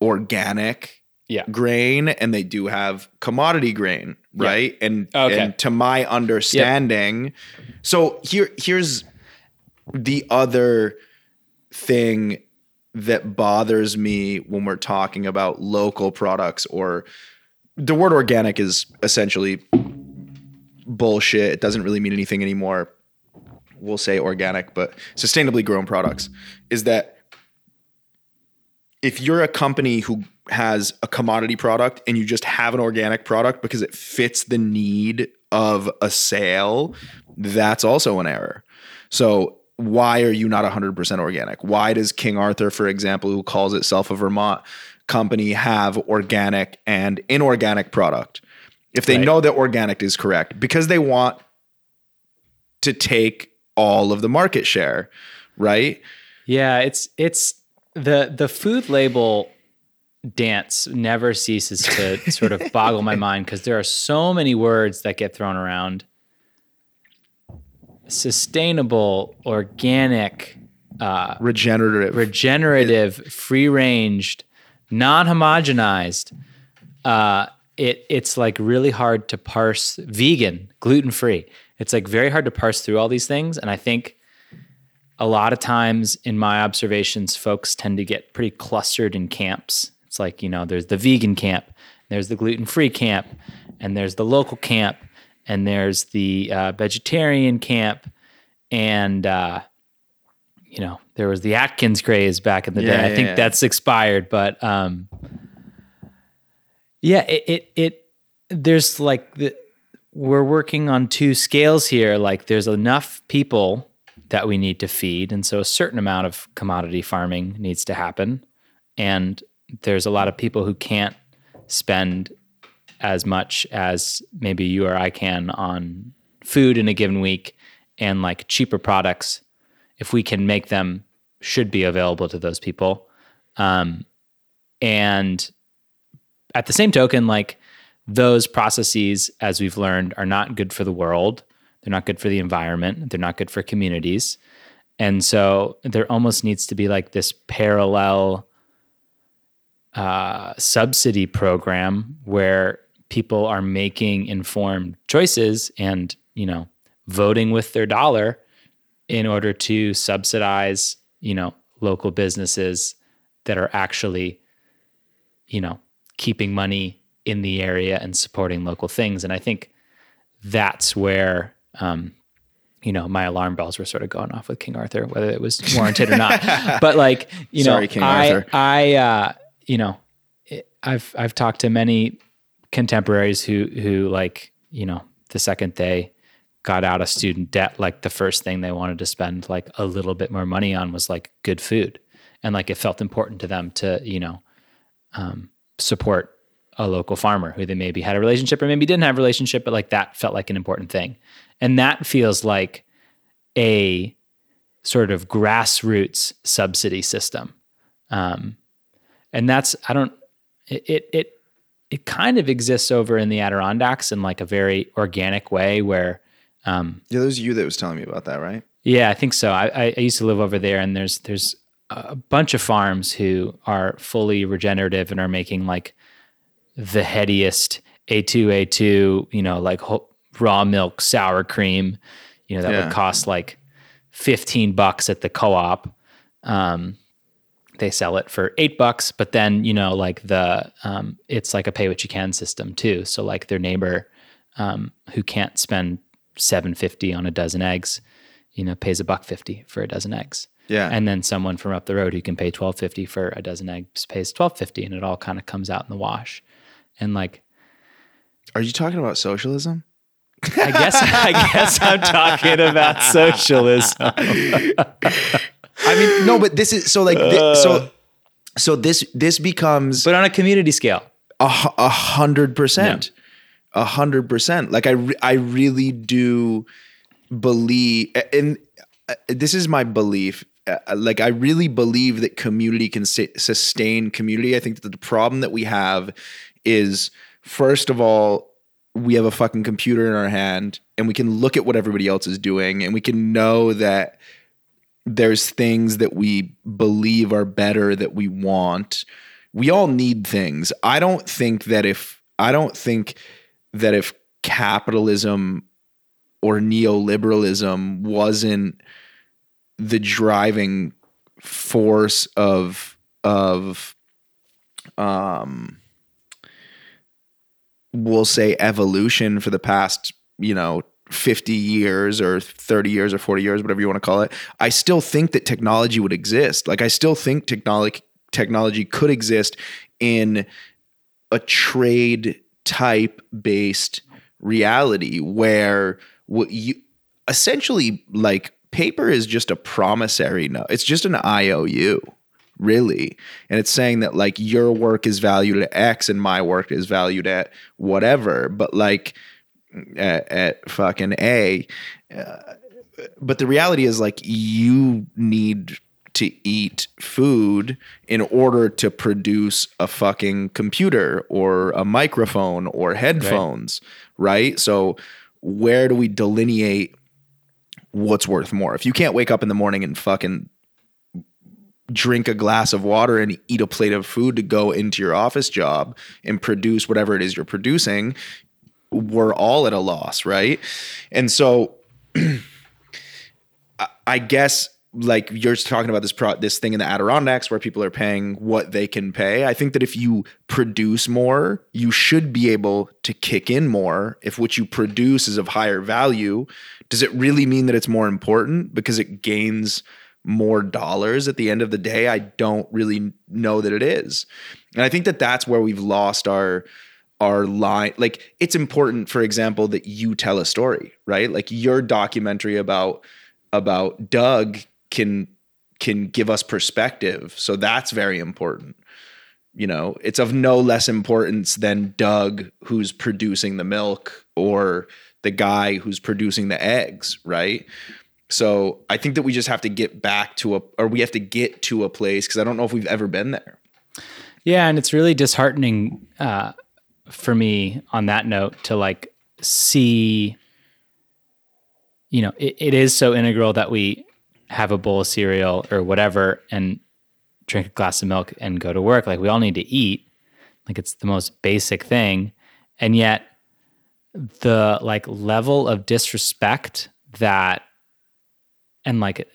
organic yeah. grain and they do have commodity grain, right? And Okay. and to my understanding, so here here's the other thing that bothers me when we're talking about local products or the word organic is essentially bullshit. It doesn't really mean anything anymore. we'll say organic, but sustainably grown products is that if you're a company who has a commodity product and you just have an organic product because it fits the need of a sale, that's also an error. So why are you not 100% organic? Why does King Arthur, for example, who calls itself a Vermont company, have organic and inorganic product? If they Right. know that organic is correct, because they want to take all of the market share, right? Yeah, it's it's the the food label dance never ceases to sort of boggle my mind because there are so many words that get thrown around. Sustainable, organic, Regenerative. regenerative, free ranged, non homogenized. Uh, it it's like really hard to parse vegan, gluten free. It's like very hard to parse through all these things, and I think a lot of times in my observations, folks tend to get pretty clustered in camps. It's like you know, there's the vegan camp, there's the gluten free camp, and there's the local camp, and there's the uh, vegetarian camp, and uh, you know, there was the Atkins craze back in the Yeah, day. I think yeah. that's expired, but um, yeah, it, it it there's like the we're working on two scales here. Like there's enough people that we need to feed, and so a certain amount of commodity farming needs to happen, and there's a lot of people who can't spend as much as maybe you or I can on food in a given week and like cheaper products if we can make them should be available to those people. Um, and at the same token like those processes as we've learned are not good for the world they're not good for the environment. They're not good for communities. And so there almost needs to be like this parallel uh, subsidy program where people are making informed choices and you know voting with their dollar in order to subsidize you know local businesses that are actually you know keeping money in the area and supporting local things. And i think that's where um, you know my alarm bells were sort of going off with king arthur whether it was warranted or not. But like you know Sorry, i Arthur. i uh, you know it- i've i've talked to many contemporaries who who like you know the second they got out of student debt like the first thing they wanted to spend like a little bit more money on was like good food. And like it felt important to them to you know um, support a local farmer who they maybe had a relationship or maybe didn't have a relationship but like that felt like an important thing and that feels like a sort of grassroots subsidy system um, and that's i don't it, it it kind of exists over in the adirondacks in like a very organic way where um, yeah, was you that was telling me about that, right? yeah, I think so. I, I, used to live over there, and there's there's a bunch of farms who are fully regenerative and are making like the headiest A2 A2, you know, like ho- raw milk sour cream, you know, that Yeah. would cost like 15 bucks at the co-op. Um, they sell it for eight bucks, but then you know, like the um, it's like a pay what you can system too. So like their neighbor um, who can't spend seven fifty on a dozen eggs, you know, pays a buck fifty for a dozen eggs. Yeah. And then someone from up the road who can pay twelve fifty for a dozen eggs pays twelve fifty, and it all kind of comes out in the wash. And like, Are you talking about socialism? I guess I guess I'm talking about socialism. I mean, no, but this is so like thi- so so this this becomes but on a community scale. a hu- a hundred percent, a hundred percent. Like I re- I really do believe, and uh, this is my belief. uh, Like I really believe that community can sustain community. I think that the problem that we have is first of all we have a fucking computer in our hand and we can look at what everybody else is doing and we can know that there's things that we believe are better that we want. We all need things. I don't think that if I don't think that if capitalism or neoliberalism wasn't the driving force of of um we'll say evolution for the past, you know, 50 years or 30 years or 40 years, whatever you want to call it, I still think that technology would exist. Like I still think technology technology could exist in a trade type based reality where what you essentially like paper is just a promissory note. It's just an IOU, really. And it's saying that like your work is valued at X and my work is valued at whatever. But like at, at fucking A. Uh, but the reality is like you need to eat food in order to produce a fucking computer or a microphone or headphones, right? right? So where do we delineate what's worth more? If you can't wake up in the morning and fucking drink a glass of water and eat a plate of food to go into your office job and produce whatever it is you're producing, we're all at a loss, right? And so I guess like you're talking about this pro- this thing in the Adirondacks where people are paying what they can pay. I think that if you produce more, you should be able to kick in more. If what you produce is of higher value, does it really mean that it's more important because it gains more dollars at the end of the day? I don't really know that it is. And I think that that's where we've lost our our line like it's important for example that you tell a story right like your documentary about about doug can can give us perspective so that's very important you know it's of no less importance than doug who's producing the milk or the guy who's producing the eggs right so i think that we just have to get back to a or we have to get to a place because i don't know if we've ever been there. Yeah and it's really disheartening uh for me on that note to like see you know it, it is so integral that we have a bowl of cereal or whatever and drink a glass of milk and go to work. Like we all need to eat. Like it's the most basic thing. And yet the like level of disrespect that and like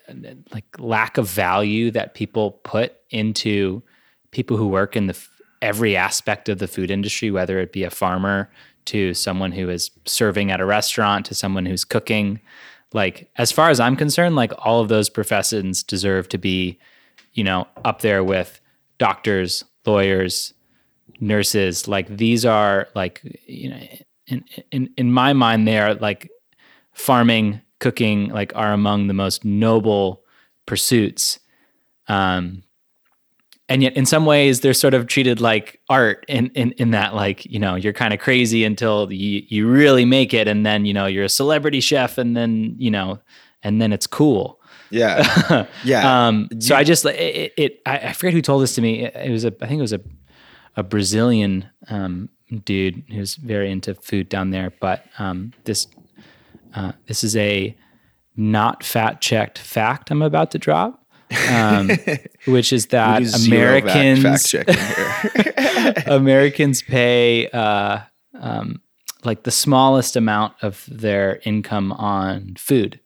like lack of value that people put into people who work in the every aspect of the food industry, whether it be a farmer to someone who is serving at a restaurant to someone who's cooking. Like, as far as I'm concerned, like all of those professions deserve to be, you know, up there with doctors, lawyers, nurses. Like, these are like, you know, in, in, in my mind, they are like farming, cooking, like are among the most noble pursuits. Um, and yet in some ways they're sort of treated like art in in, in that like you know you're kind of crazy until you, you really make it and then you know you're a celebrity chef and then you know and then it's cool. Yeah. Yeah. Um so i just it, it I, I, forget who told this to me. It, it was a i think it was a a brazilian um dude who's very into food down there but um this uh, this is a not fat checked fact i'm about to drop um, which is that Americans Americans pay uh, um, like the smallest amount of their income on food,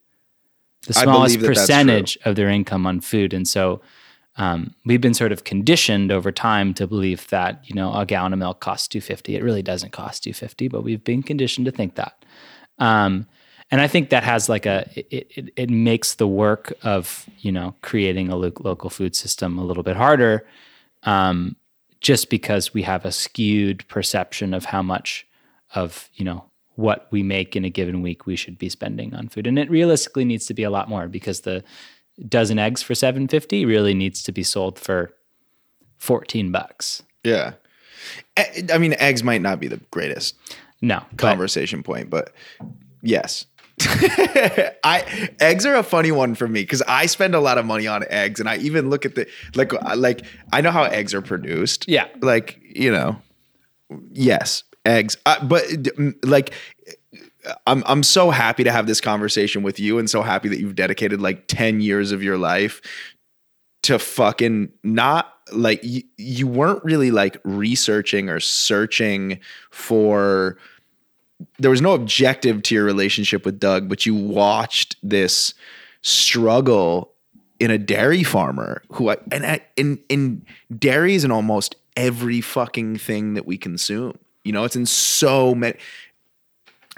the smallest that percentage of their income on food, and so. Um, we've been sort of conditioned over time to believe that you know a gallon of milk costs 250 it really doesn't cost 250 but we've been conditioned to think that. Um, and I think that has like a it, it, it makes the work of you know creating a lo- local food system a little bit harder, um, just because we have a skewed perception of how much of you know what we make in a given week we should be spending on food, and it realistically needs to be a lot more because the dozen eggs for seven fifty really needs to be sold for fourteen bucks. Yeah, I mean eggs might not be the greatest no conversation but, point, but yes I eggs are a funny one for me because I spend a lot of money on eggs, and I even look at the like like I know how eggs are produced. Yeah, like you know, yes, eggs. Uh, but like, I'm I'm so happy to have this conversation with you, and so happy that you've dedicated like ten years of your life to fucking not like you, you weren't really like researching or searching for there was no objective to your relationship with Doug, but you watched this struggle in a dairy farmer who I, and in in dairy is in almost every fucking thing that we consume. You know, it's in so many.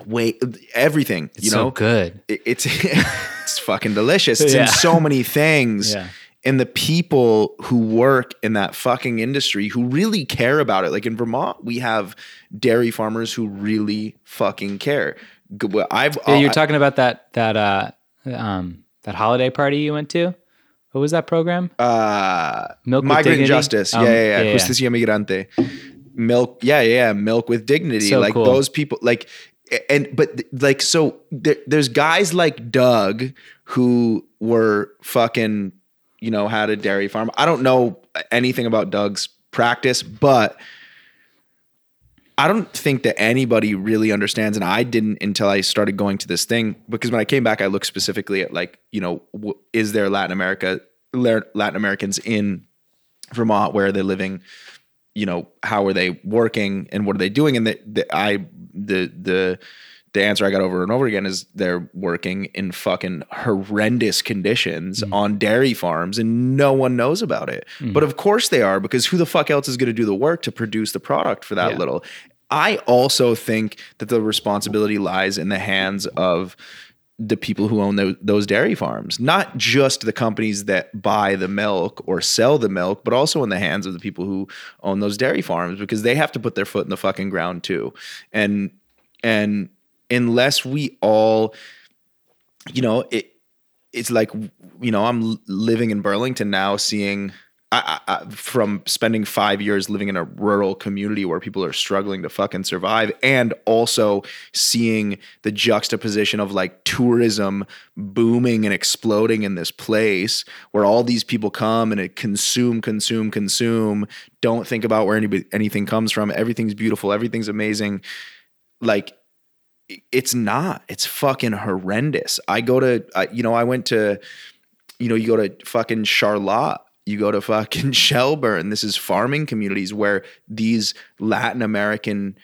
way everything. It's you so know, good. It- it's it's fucking delicious. It's Yeah. in so many things. Yeah. And the people who work in that fucking industry who really care about it. Like in Vermont, we have dairy farmers who really fucking care. I've Yeah, you're I- talking about that that uh um that holiday party you went to. What was that program? uh, Milk with migrant Dignity? justice. Um, yeah, yeah, yeah. yeah, yeah. Justicia migrante. Milk. Yeah, yeah, yeah. Milk with dignity. So like cool. those people. Like, and but like so there, there's guys like Doug who were fucking you know had a dairy farm. I don't know anything about Doug's practice, but. I don't think that anybody really understands, and I didn't until I started going to this thing. Because when I came back, I looked specifically at like, you know, is there Latin America, Latin Americans in Vermont? Where are they living? You know, how are they working, and what are they doing? And the, the I the the the answer I got over and over again is they're working in fucking horrendous conditions mm. on dairy farms and no one knows about it. Mm. But of course they are because who the fuck else is going to do the work to produce the product for that Yeah. little? I also think that the responsibility lies in the hands of the people who own those, those dairy farms, not just the companies that buy the milk or sell the milk, but also in the hands of the people who own those dairy farms because they have to put their foot in the fucking ground too. And and unless we all you know it it's like you know i'm living in burlington now seeing I, I, from spending five years living in a rural community where people are struggling to fucking survive and also seeing the juxtaposition of like tourism booming and exploding in this place where all these people come and it consume consume consume don't think about where anybody, anything comes from everything's beautiful everything's amazing. Like it's not. It's fucking horrendous. I go to I, you know i went to you know you go to fucking charlotte you go to fucking shelburne. This is farming communities where these latin american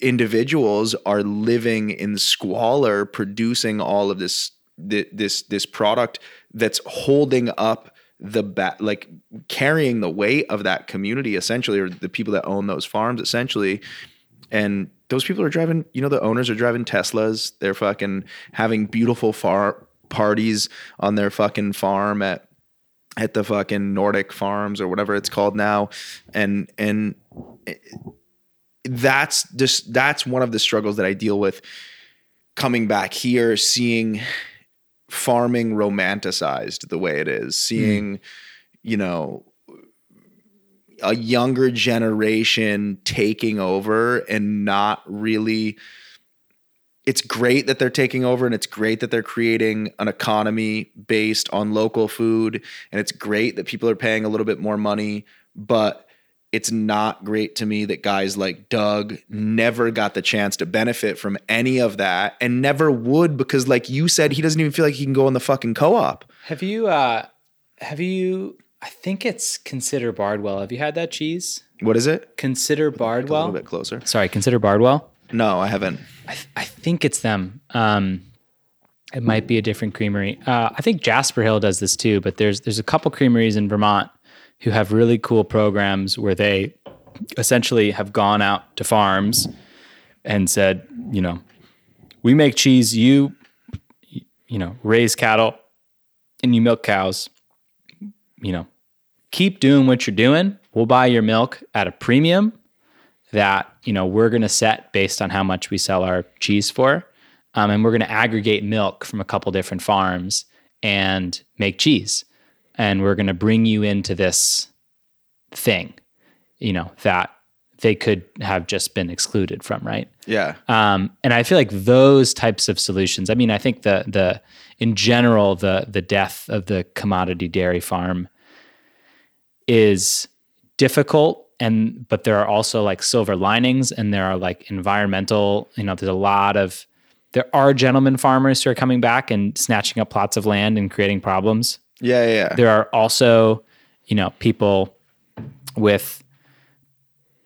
individuals are living in squalor producing all of this this this product that's holding up the ba- like carrying the weight of that community essentially or the people that own those farms essentially and those people are driving you know the owners are driving teslas. They're fucking having beautiful far parties on their fucking farm at at the fucking nordic farms or whatever it's called now. And and that's just that's one of the struggles that i deal with coming back here seeing farming romanticized the way it is seeing mm. you know a younger generation taking over and not really it's great that they're taking over and it's great that they're creating an economy based on local food and it's great that people are paying a little bit more money but it's not great to me that guys like Doug never got the chance to benefit from any of that and never would because like you said he doesn't even feel like he can go in the fucking co-op. Have you uh have you I think it's consider Bardwell. Have you had that cheese? What is it? Consider Bardwell. A little bit closer. Sorry, consider Bardwell. No, I haven't. I, th- I think it's them. Um, it might be a different creamery. Uh, I think Jasper Hill does this too, but there's there's a couple creameries in Vermont who have really cool programs where they essentially have gone out to farms and said, you know, we make cheese, you you know, raise cattle and you milk cows. You know, keep doing what you're doing. We'll buy your milk at a premium that you know we're going to set based on how much we sell our cheese for um, and we're going to aggregate milk from a couple different farms and make cheese and we're going to bring you into this thing you know that they could have just been excluded from right Yeah. um, and I feel like those types of solutions. I mean, I think the the in general the the death of the commodity dairy farm is difficult, and but there are also like silver linings, and there are like environmental. You know, there's a lot of there are gentlemen farmers who are coming back and snatching up plots of land and creating problems Yeah, yeah, yeah. there are also, you know, people with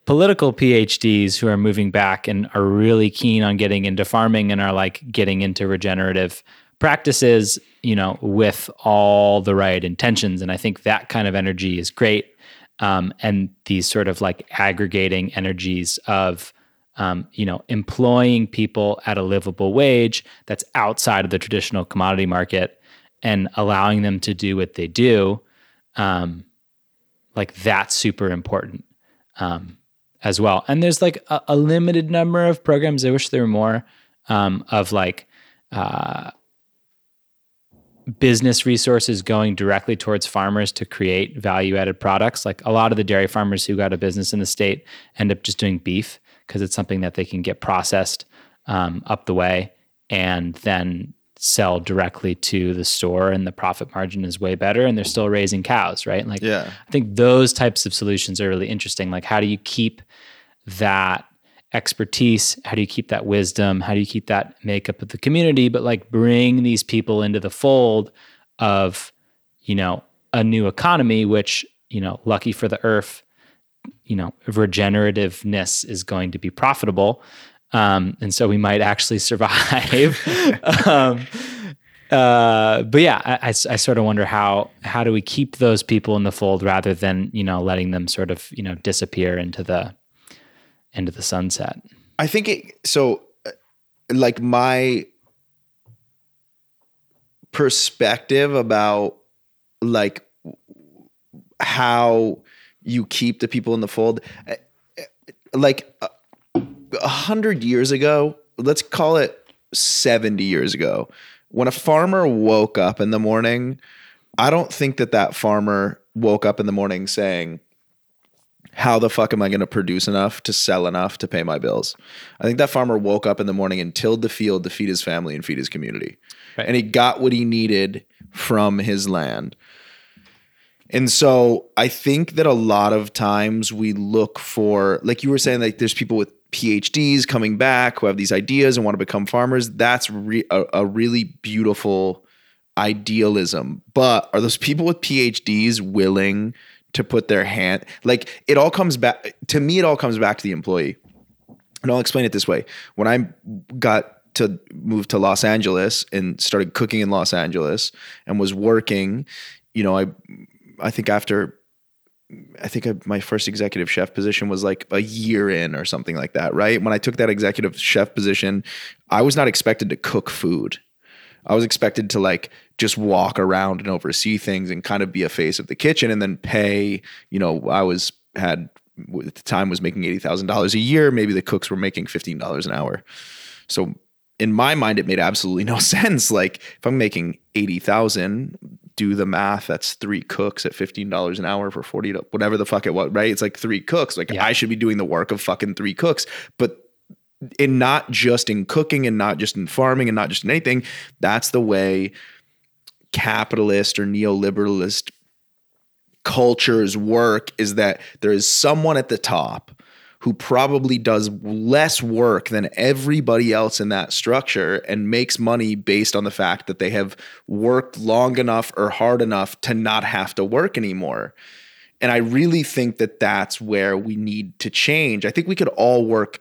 political PhDs who are moving back and are really keen on getting into farming and are like getting into regenerative practices, you know, with all the right intentions. And I think that kind of energy is great. Um, and these sort of like aggregating energies of um, you know, employing people at a livable wage that's outside of the traditional commodity market and allowing them to do what they do, um, like that's super important um, as well. And there's like a, a, limited number of programs. I wish there were more um, of like uh, business resources going directly towards farmers to create value added products. Like a lot of the dairy farmers who got a business in the state end up just doing beef because it's something that they can get processed um, up the way and then sell directly to the store and the profit margin is way better and they're still raising cows right? Like yeah. I think those types of solutions are really interesting. Like how do you keep that expertise? How do you keep that wisdom? How do you keep that makeup of the community? But like bring these people into the fold of you know a new economy which you know lucky for the earth you know regenerativeness is going to be profitable. Um, and so we might actually survive. um, uh, but yeah, I, I, I, sort of wonder how how do we keep those people in the fold rather than you know letting them sort of you know disappear into the into the sunset. I think it so uh, like my perspective about like how you keep the people in the fold uh, uh, like a hundred years ago, let's call it 70 years ago, when a farmer woke up in the morning, I don't think that that farmer woke up in the morning saying, how the fuck am I going to produce enough to sell enough to pay my bills? I think that farmer woke up in the morning and tilled the field to feed his family and feed his community. Right. And he got what he needed from his land. And so I think that a lot of times we look for, like you were saying, like there's people with PhDs coming back who have these ideas and want to become farmers. That's re- a, a really beautiful idealism. But are those people with PhDs willing to put their hand like it all comes back to me it all comes back to the employee. And I'll explain it this way. When I got to move to Los Angeles and started cooking in Los Angeles and was working, you know, I I think after I think I, my first executive chef position was like a year in or something like that, right? When I took that executive chef position, I was not expected to cook food. I was expected to like just walk around and oversee things and kind of be a face of the kitchen and then pay, you know, I was had at the time was making $80,000 a year, maybe the cooks were making $15 an hour. So in my mind it made absolutely no sense like if I'm making 80,000 do the math, that's three cooks at fifteen dollars an hour for forty, whatever the fuck it was, right? It's like three cooks. Like yeah. I should be doing the work of fucking three cooks, but in not just in cooking and not just in farming and not just in anything. That's the way capitalist or neoliberalist cultures work. Is that there is someone at the top who probably does less work than everybody else in that structure and makes money based on the fact that they have worked long enough or hard enough to not have to work anymore. And I really think that that's where we need to change. I think we could all work,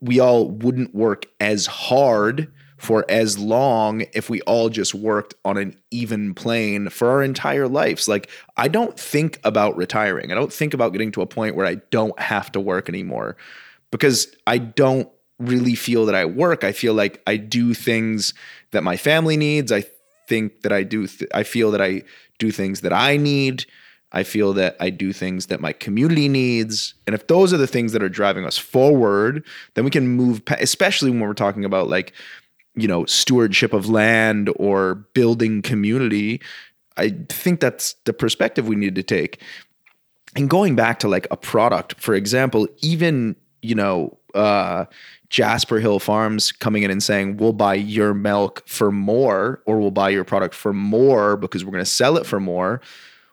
we all wouldn't work as hard for as long if we all just worked on an even plane for our entire lives. Like, I don't think about retiring. I don't think about getting to a point where I don't have to work anymore because I don't really feel that I work. I feel like I do things that my family needs. I think that I do, th- I feel that I do things that I need. I feel that I do things that my community needs. And if those are the things that are driving us forward, then we can move, pa- especially when we're talking about like you know stewardship of land or building community. I think that's the perspective we need to take. And going back to like a product for example even you know uh, jasper hill farms coming in and saying we'll buy your milk for more or we'll buy your product for more because we're going to sell it for more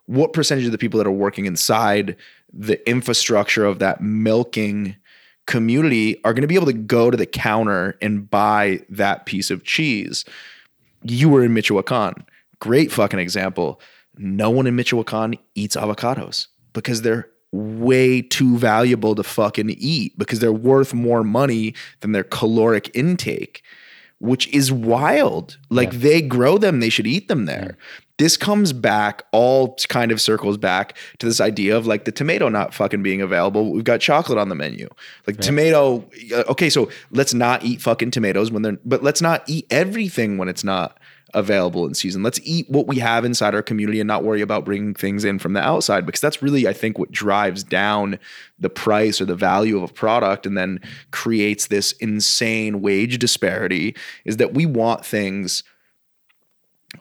what percentage of the people that are working inside the infrastructure of that milking community are going to be able to go to the counter and buy that piece of cheese. You were in Michoacan. Great fucking example. No one in Michoacan eats avocados because they're way too valuable to fucking eat because they're worth more money than their caloric intake, which is wild. Like yeah. they grow them, they should eat them there. Yeah. This comes back all kind of circles back to this idea of like the tomato not fucking being available. We've got chocolate on the menu. Like tomato uh, okay so let's not eat fucking tomatoes when they're but let's not eat everything when it's not available in season. Let's eat what we have inside our community and not worry about bringing things in from the outside because that's really i think what drives down the price or the value of a product and then creates this insane wage disparity is that we want things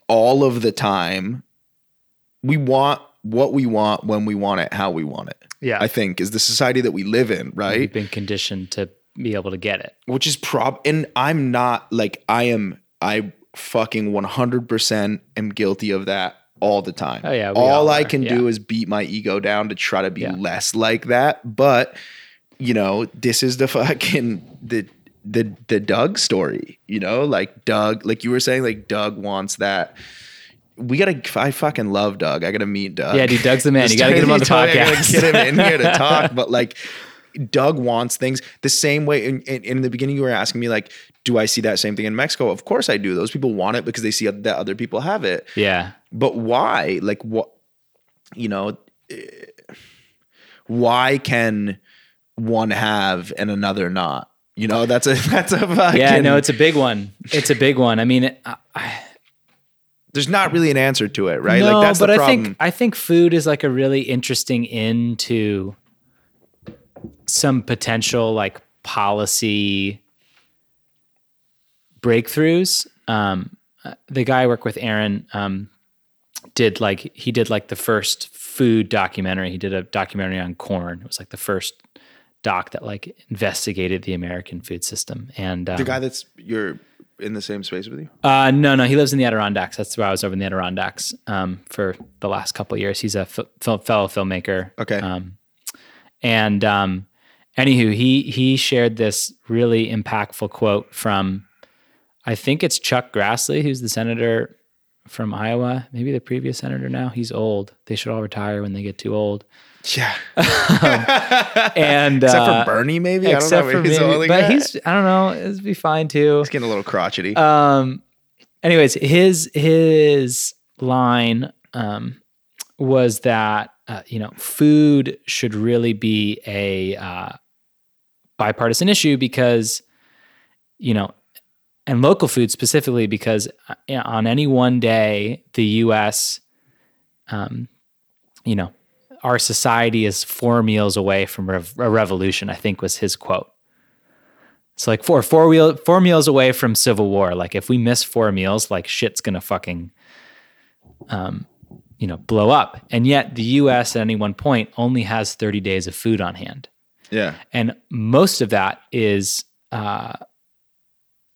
all of the time. We want what we want when we want it, how we want it. Yeah. I think is the society that we live in, right? We've been conditioned to be able to get it. Which is prob and I'm not like I am I fucking 100% am guilty of that all the time. Oh, yeah, All all I are, can do is beat my ego down to try to be Yeah. less like that, but you know, this is the fucking the the the Doug story, you know? Like Doug, like you were saying like Doug wants that we gotta. I fucking love Doug. I gotta meet Doug. Yeah, dude, Doug's the man. You gotta get him on the totally- I gotta podcast. Get him in here to talk. But like, Doug wants things the same way. In, in, in the beginning, you were asking me like, do I see that same thing in Mexico? Of course I do. Those people want it because they see that other people have it. Yeah. But why? Like what? You know, eh, why can one have and another not? You know, that's a that's a fucking. Yeah, no, it's a big one. It's a big one. I mean, I, there's not really an answer to it, right? No, like that's but the I think I think food is like a really interesting into some potential like policy breakthroughs. Um, uh, the guy I work with, Aaron, um, did like he did like the first food documentary. He did a documentary on corn. It was like the first doc that like investigated the American food system. And um, the guy that's you're in the same space with you. uh, no, no, he lives in the Adirondacks. That's where I was over in the Adirondacks um, for the last couple of years. He's a f- fellow filmmaker. Okay. Um, and um, anywho, he he shared this really impactful quote from, I think it's Chuck Grassley, who's the senator from Iowa, maybe the previous senator now. He's old. They should all retire when they get too old. Yeah. And Except uh, for Bernie, maybe. except I don't know. for he's the maybe, only but guy. he's I don't know. It'd be fine too. He's getting a little crotchety. Um, anyways, his his line um, was that uh, you know food should really be a uh, bipartisan issue because you know, and local food specifically because uh, on any one day the U.S. Um, you know, our society is four meals away from a revolution. I think was his quote. So like four four wheel four meals away from civil war. Like if we miss four meals, like shit's gonna fucking um, you know, blow up. And yet the US at any one point only has 30 days of food on hand. yeah. And most of that is uh,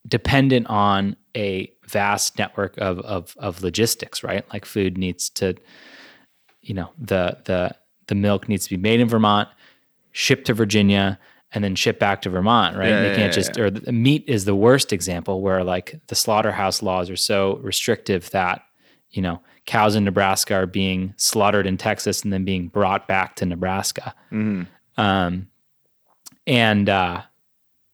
dependent on a vast network of, of of logistics, right? Like food needs to, you know, the the the milk needs to be made in Vermont, shipped to Virginia, and then shipped back to Vermont, right? Yeah, they yeah, can't yeah, just or the meat is the worst example where like the slaughterhouse laws are so restrictive that, you know, cows in Nebraska are being slaughtered in Texas and then being brought back to Nebraska. Um, and uh,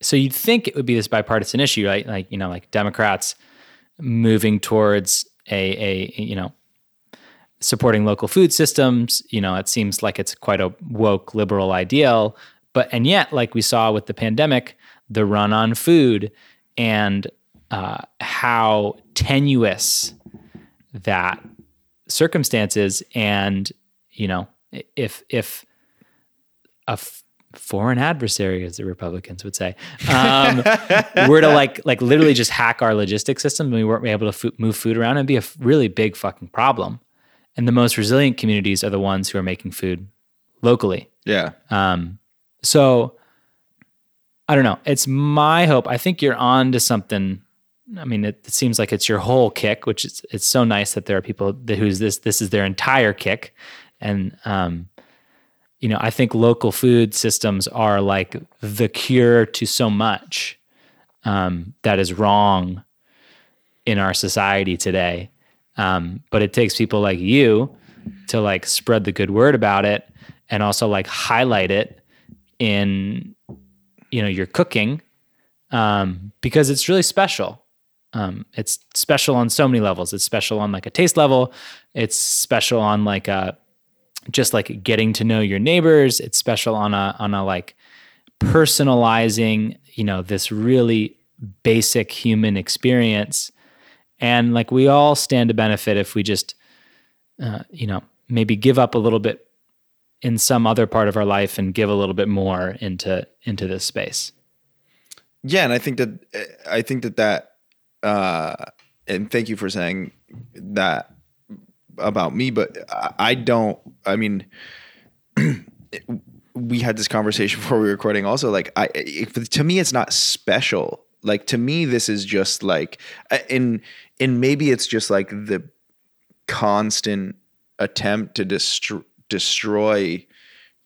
so you'd think it would be this bipartisan issue, right? Like you know, like Democrats moving towards a a you know supporting local food systems. You know, it seems like it's quite a woke liberal ideal, but and yet, like we saw with the pandemic, the run on food and uh, how tenuous that circumstances and you know if if a f- foreign adversary, as the Republicans would say, um, were to like like literally just hack our logistics system, and we weren't able to fo- move food around, it'd be a f- really big fucking problem. And the most resilient communities are the ones who are making food locally. Yeah. Um, so I don't know. It's my hope. I think you're on to something. I mean, it, it seems like it's your whole kick, which is it's so nice that there are people that who's this this is their entire kick, and um, you know, I think local food systems are like the cure to so much um, that is wrong in our society today. Um, but it takes people like you to like spread the good word about it and also like highlight it in you know your cooking um, because it's really special. Um, it's special on so many levels. It's special on like a taste level. It's special on like a just like getting to know your neighbors. It's special on a on a like personalizing, you know, this really basic human experience. And like we all stand to benefit if we just, uh, you know, maybe give up a little bit in some other part of our life and give a little bit more into into this space. Yeah, and I think that I think that that uh, and thank you for saying that about me, but I don't. I mean, we had this conversation before we were recording. Also, like, I if, to me, it's not special. Like to me, this is just like, in and maybe it's just like the constant attempt to destroy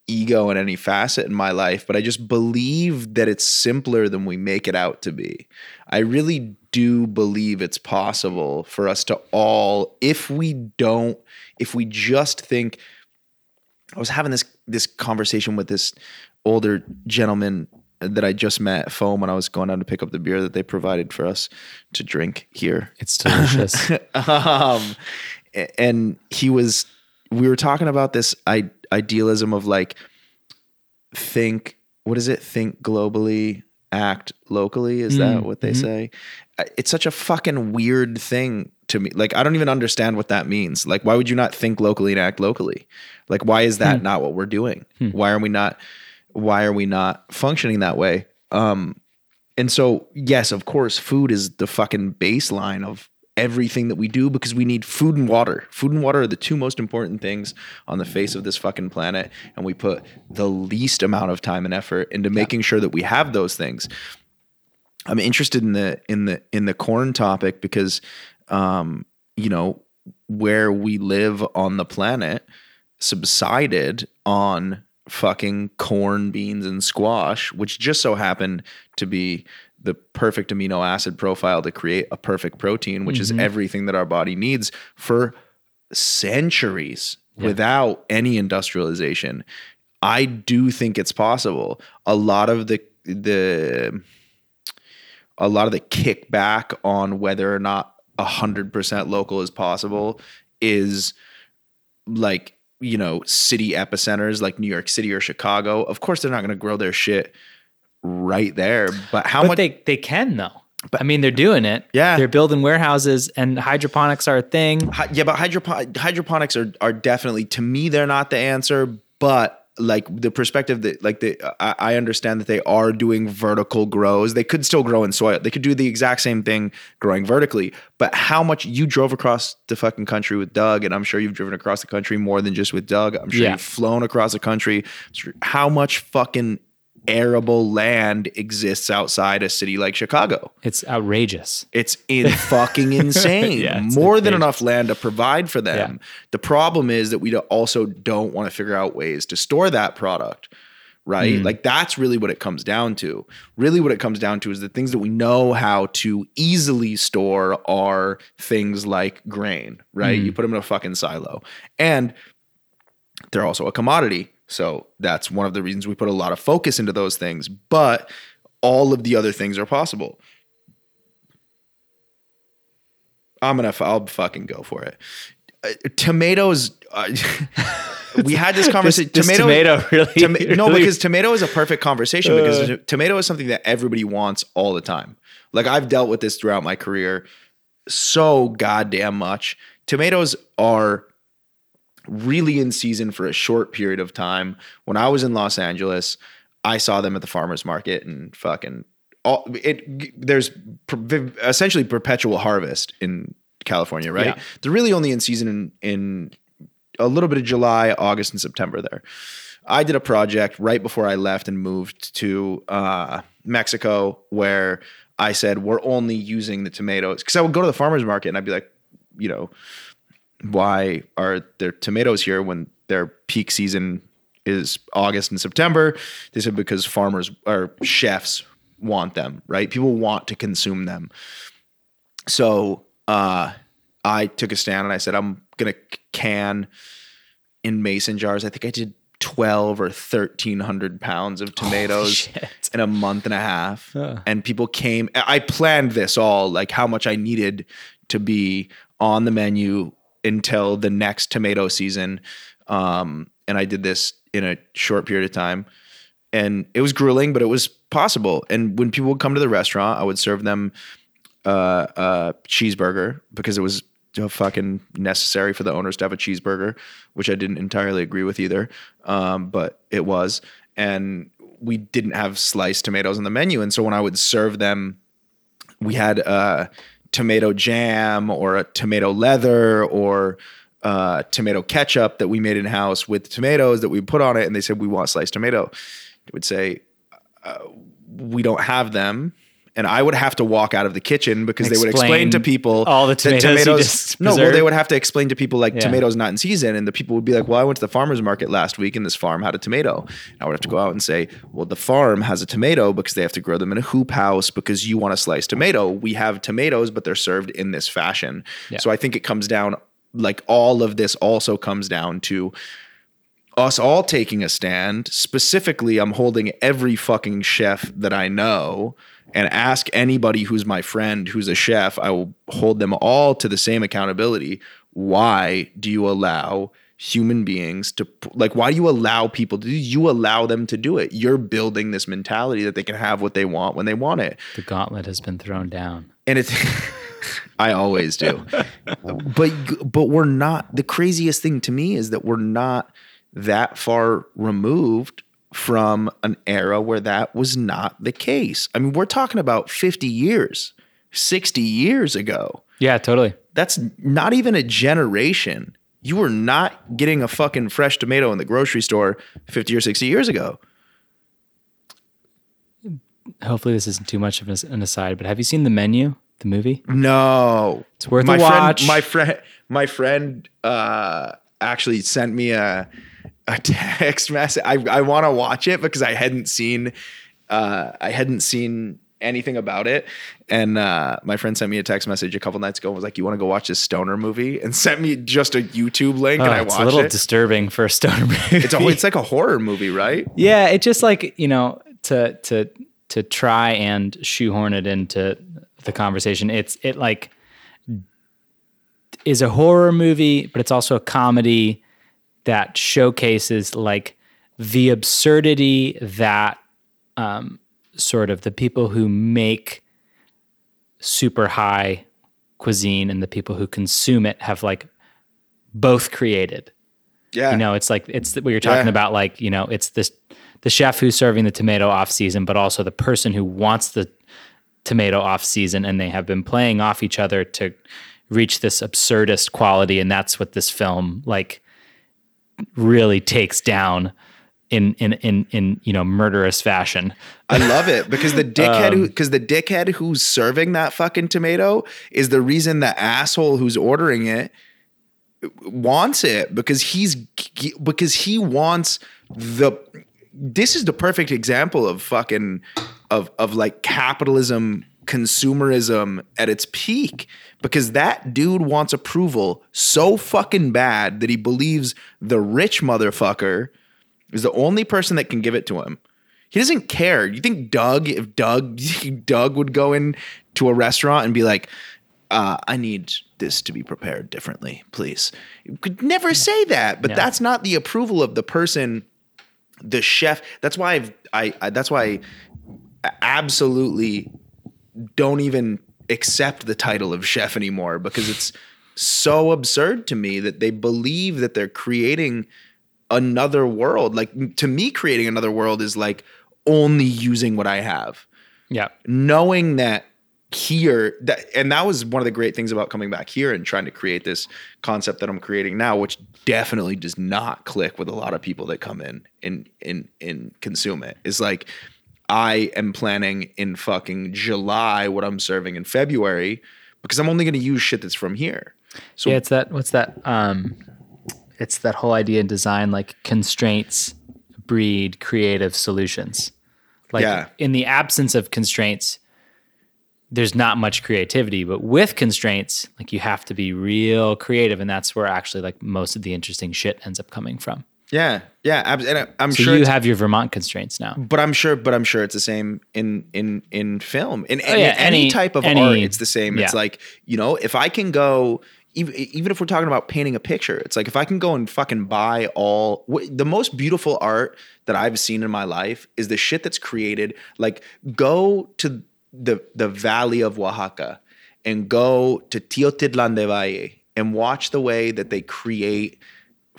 ego in any facet in my life, but I just believe that it's simpler than we make it out to be. I really do believe it's possible for us to all, if we don't, if we just think, I was having this this conversation with this older gentleman that I just met Foam when I was going down to pick up the beer that they provided for us to drink here. It's delicious. um, and he was, we were talking about this I, idealism of like, think, what is it? Think globally, act locally. Is mm, that what they mm-hmm. say? It's such a fucking weird thing to me. Like, I don't even understand what that means. Like, why would you not think locally and act locally? Like, why is that hmm. not what we're doing? Hmm. Why are we not? Why are we not functioning that way? Um, and so, yes, of course, food is the fucking baseline of everything that we do because we need food and water. Food and water are the two most important things on the face of this fucking planet. And we put the least amount of time and effort into making sure that we have those things. I'm interested in the in the in the corn topic because um, you know, where we live on the planet subsided on fucking corn, beans, and squash, which just so happened to be the perfect amino acid profile to create a perfect protein, which mm-hmm. is everything that our body needs for centuries yeah. without any industrialization. I do think it's possible. A lot of the the a lot of the kickback on whether or not 100% local is possible is like you know city epicenters like New York City or Chicago. Of course they're not going to grow their shit right there. But how but much they they can though. But, I mean, they're doing it. Yeah, they're building warehouses, and hydroponics are a thing. Hi, yeah, but hydropo- hydroponics are are definitely to me they're not the answer. But like the perspective that like the I, I, understand that they are doing vertical grows. They could still grow in soil. They could do the exact same thing growing vertically. But how much you drove across the fucking country with Doug, and I'm sure you've driven across the country more than just with Doug. I'm sure yeah. you've flown across the country. How much fucking arable land exists outside a city like Chicago. It's outrageous. It's in fucking insane. yeah, More than enough land to provide for them. Yeah. The problem is that we also don't want to figure out ways to store that product. Right? Mm. Like that's really what it comes down to. Really what it comes down to is the things that we know how to easily store are things like grain, right? Mm. You put them in a fucking silo. And they're also a commodity so that's one of the reasons we put a lot of focus into those things. But all of the other things are possible. I'm gonna. I'll fucking go for it. Uh, tomatoes. Uh, we had this conversation. this, this tomato, tomato really, tom- really, No, because tomato is a perfect conversation because uh, tomato is something that everybody wants all the time. Like I've dealt with this throughout my career so goddamn much. Tomatoes are really in season for a short period of time. When I was in Los Angeles, I saw them at the farmers market and fucking all it there's essentially perpetual harvest in California, right? Yeah. They're really only in season in, in a little bit of July, August, and September there. I did a project right before I left and moved to uh, Mexico where I said we're only using the tomatoes because I would go to the farmers market and I'd be like, you know, why are there tomatoes here when their peak season is August and September? They said because farmers or chefs want them, right? People want to consume them. So uh, I took a stand and I said, I'm going to can in mason jars. I think I did 12 or 1300 pounds of tomatoes in a month and a half Huh. and people came i planned this all like how much i needed to be on the menu until the next tomato season. Um, and i did this in a short period of time. And it was grueling but it was possible. And when people would come to the restaurant i would serve them uh, uh, cheeseburger because it was fucking necessary for the owners to have a cheeseburger, which I didn't entirely agree with either, um, but it was. And we didn't have sliced tomatoes on the menu, and so when I would serve them, we had uh, tomato jam or a tomato leather or uh, tomato ketchup that we made in house with tomatoes that we put on it, and they said we want sliced tomato. They would say we don't have them. And I would have to walk out of the kitchen because they would explain Explain to people all the that tomatoes just no, well, they would have to explain to people like Yeah. tomatoes not in season, and the people would be like, "Well, I went to the farmer's market last week, and this farm had a tomato." And I would have to go out and say, "Well, the farm has a tomato because they have to grow them in a hoop house because you want a sliced tomato. We have tomatoes, but they're served in this fashion." Yeah. So I think it comes down like all of this also comes down to us all taking a stand. Specifically, I'm holding every fucking chef that I know and ask anybody who's my friend who's a chef, I will hold them all to the same accountability. Why do you allow human beings to like why do you allow people to you allow them to do it? You're building this mentality that they can have what they want when they want it. The gauntlet has been thrown down. And it's I always do. but but we're not the craziest thing to me is that we're not that far removed from an era where that was not the case. I mean, we're talking about 50 years, 60 years ago. Yeah, totally. That's not even a generation. You were not getting a fucking fresh tomato in the grocery store 50 or 60 years ago. Hopefully, this isn't too much of an aside, but have you seen the menu, the movie? No, It's worth my a friend, watch. My friend, my friend, uh, actually sent me a a text message. I I want to watch it because I hadn't seen, uh, I hadn't seen anything about it, and uh, my friend sent me a text message a couple nights ago and was like, "You want to go watch this stoner movie?" and sent me just a YouTube link, and Oh, I it's watched a little it. disturbing for a stoner movie. it's a it's like a horror movie, right? yeah, it just like you know to to to try and shoehorn it into the conversation. It's it like is a horror movie, but it's also a comedy that showcases like the absurdity that um, sort of the people who make super high cuisine and the people who consume it have like both created Yeah, you know it's like it's what you're talking Yeah. about like you know it's this the chef who's serving the tomato off season but also the person who wants the tomato off season and they have been playing off each other to reach this absurdist quality and that's what this film like really takes down in in in in you know murderous fashion. I love it because the dickhead Um, who because the dickhead who's serving that fucking tomato is the reason the asshole who's ordering it wants it because he's because he wants the this is the perfect example of fucking of of like capitalism consumerism at its peak because that dude wants approval so fucking bad that he believes the rich motherfucker is the only person that can give it to him. He doesn't care. You think Doug, if Doug, Doug would go in to a restaurant and be like, uh, I need this to be prepared differently, please. You could never say that, but Yeah. that's not the approval of the person, the chef. That's why I've, I, I that's why I absolutely don't even accept the title of chef anymore because it's so absurd to me that they believe that they're creating another world. Like to me, creating another world is like only using what I have, yeah knowing that here that and that was one of the great things about coming back here and trying to create this concept that I'm creating now, which definitely does not click with a lot of people that come in and and and consume it. Is like I am planning in fucking July what I'm serving in February because I'm only going to use shit that's from here. So yeah, it's that. What's that? Um, it's that whole idea in design, like constraints breed creative solutions. Like Yeah. in the absence of constraints, there's not much creativity. But with constraints, like you have to be real creative, and that's where actually like most of the interesting shit ends up coming from. Yeah, yeah, and I- I'm So sure. you have your Vermont constraints now. but I'm sure, but I'm sure it's the same in in in film. In, in Oh, yeah, any, any- type of any- art, it's the same. It's like you know, if I can go, even even if we're talking about painting a picture, it's like if I can go and fucking buy all the most beautiful art that I've seen in my life is the shit that's created. Like go to the the Valley of Oaxaca and go to Teotitlan de Valle and watch the way that they create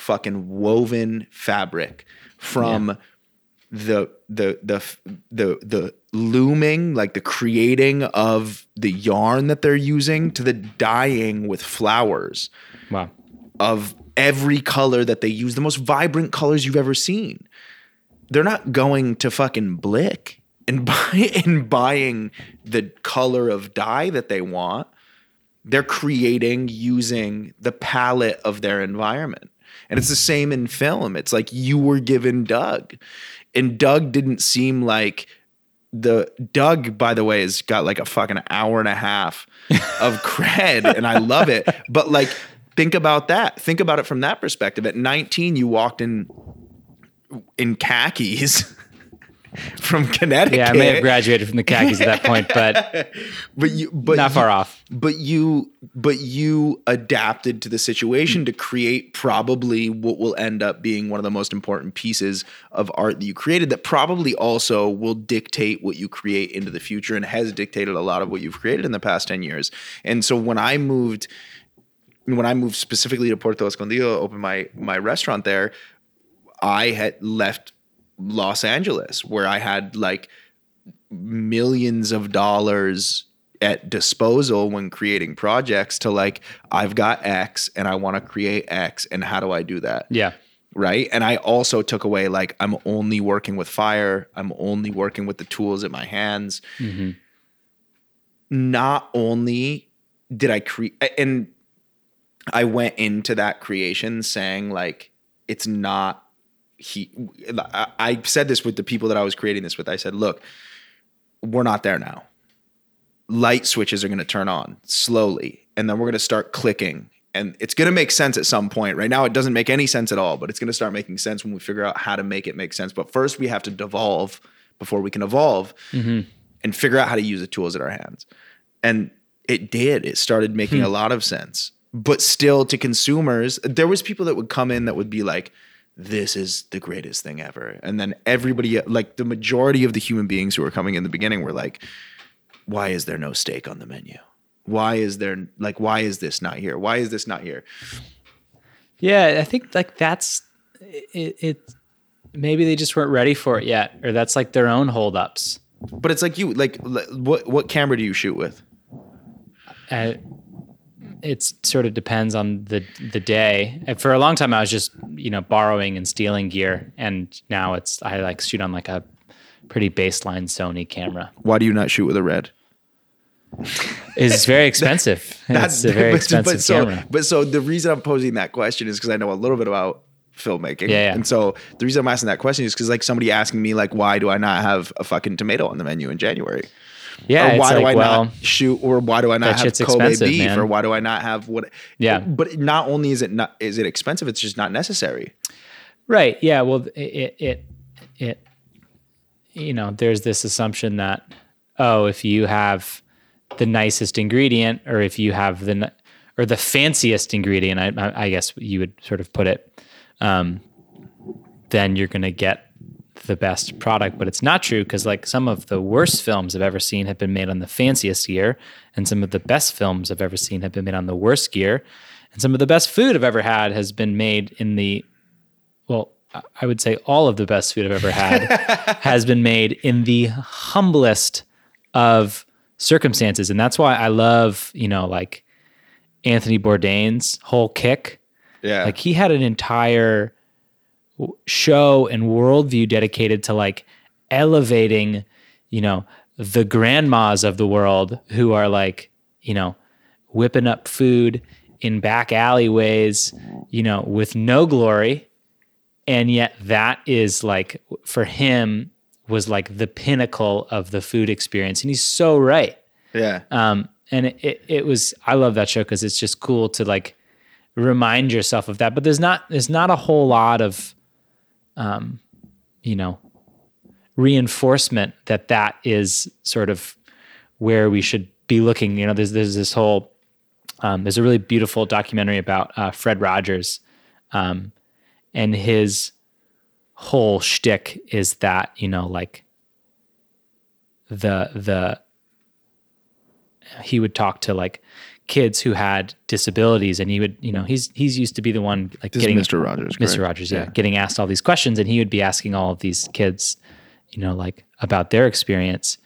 fucking woven fabric from the the the the the looming like the creating of the yarn that they're using to the dyeing with flowers Wow. of every color that they use the most vibrant colors you've ever seen they're not going to fucking blick and buy and buying the color of dye that they want they're creating using the palette of their environment. And it's the same in film. It's like you were given Doug. And Doug didn't seem like the Doug, by the way, has got like a fucking hour and a half of cred, and I love it. But like, think about that. Think about it from that perspective. At 19, you walked in in khakis from Connecticut. Yeah, I may have graduated from the khakis at that point, but but you but not you- far off. but you but you adapted to the situation to create probably what will end up being one of the most important pieces of art that you created that probably also will dictate what you create into the future and has dictated a lot of what you've created in the past 10 years and so when i moved when i moved specifically to puerto escondido opened my my restaurant there i had left los angeles where i had like millions of dollars at disposal when creating projects to like I've got X and I want to create X and how do I do that? Yeah. Right? And I also took away like I'm only working with fire, I'm only working with the tools at my hands. Mm-hmm. Not only did I create and I went into that creation saying like it's not he I, said this with the people that I was creating this with. I said, look, we're not there now. Light switches are going to turn on slowly, and then we're going to start clicking. And it's going to make sense at some point. Right now, it doesn't make any sense at all, but it's going to start making sense when we figure out how to make it make sense. But first, we have to devolve before we can evolve mm-hmm. and figure out how to use the tools at our hands. And it did. It started making hmm. a lot of sense. But still, to consumers, there was people that would come in that would be like, this is the greatest thing ever. And then everybody, like the majority of the human beings who were coming in the beginning were like, why is there no steak on the menu? Why is there like why is this not here? Why is this not here? Yeah, I think like that's it, it. Maybe they just weren't ready for it yet, or that's like their own holdups. But it's like you like what what camera do you shoot with? Uh, it sort of depends on the the day. And for a long time, I was just you know borrowing and stealing gear, and now it's I like shoot on like a pretty baseline Sony camera. Why do you not shoot with a red? It's very expensive. it's a very but- expensive but so, camera. But so the reason I'm posing that question is because I know a little bit about filmmaking. Yeah, yeah. And so the reason I'm asking that question is because like somebody asking me like why do I not have a fucking tomato on the menu in January? Yeah, or why do like, I well, not shoot or why do I not have Kobe beef man. or why do I not have what Yeah. But not only is it not is it expensive, it's just not necessary. Right. Yeah. Well, it, it, it, you know, there's this assumption that, oh, if you have the nicest ingredient or if you have the, or the fanciest ingredient, I, I I guess you would sort of put it, um, then you're going to get the best product. But it's not true because, like, some of the worst films I've ever seen have been made on the fanciest gear, and some of the best films I've ever seen have been made on the worst gear. And some of the best food I've ever had has been made in the well, I- would say all of the best food I've ever had has been made in the humblest of circumstances. And that's why I love, you know, like Anthony Bourdain's whole kick. Yeah. Like he had an entire show and worldview dedicated to like elevating, you know, the grandmas of the world who are like, you know, whipping up food in back alleyways, you know, with no glory. And yet that is like for him was like the pinnacle of the food experience. And he's so right. yeah. Um, and it, it, it was, I love that show because it's just cool to like remind yourself of that. But there's not, there's not a whole lot of um, you know, reinforcement that that is sort of where we should be looking. You know, there's there's this whole um, there's a really beautiful documentary about uh, Fred Rogers, um, and his whole shtick is that you know like the the he would talk to like kids who had disabilities and he would you know he's he's used to be the one like This getting Mr. Rogers. Mr. correct? Rogers, yeah, getting asked all these questions, and he would be asking all of these kids, you know, like about their experience,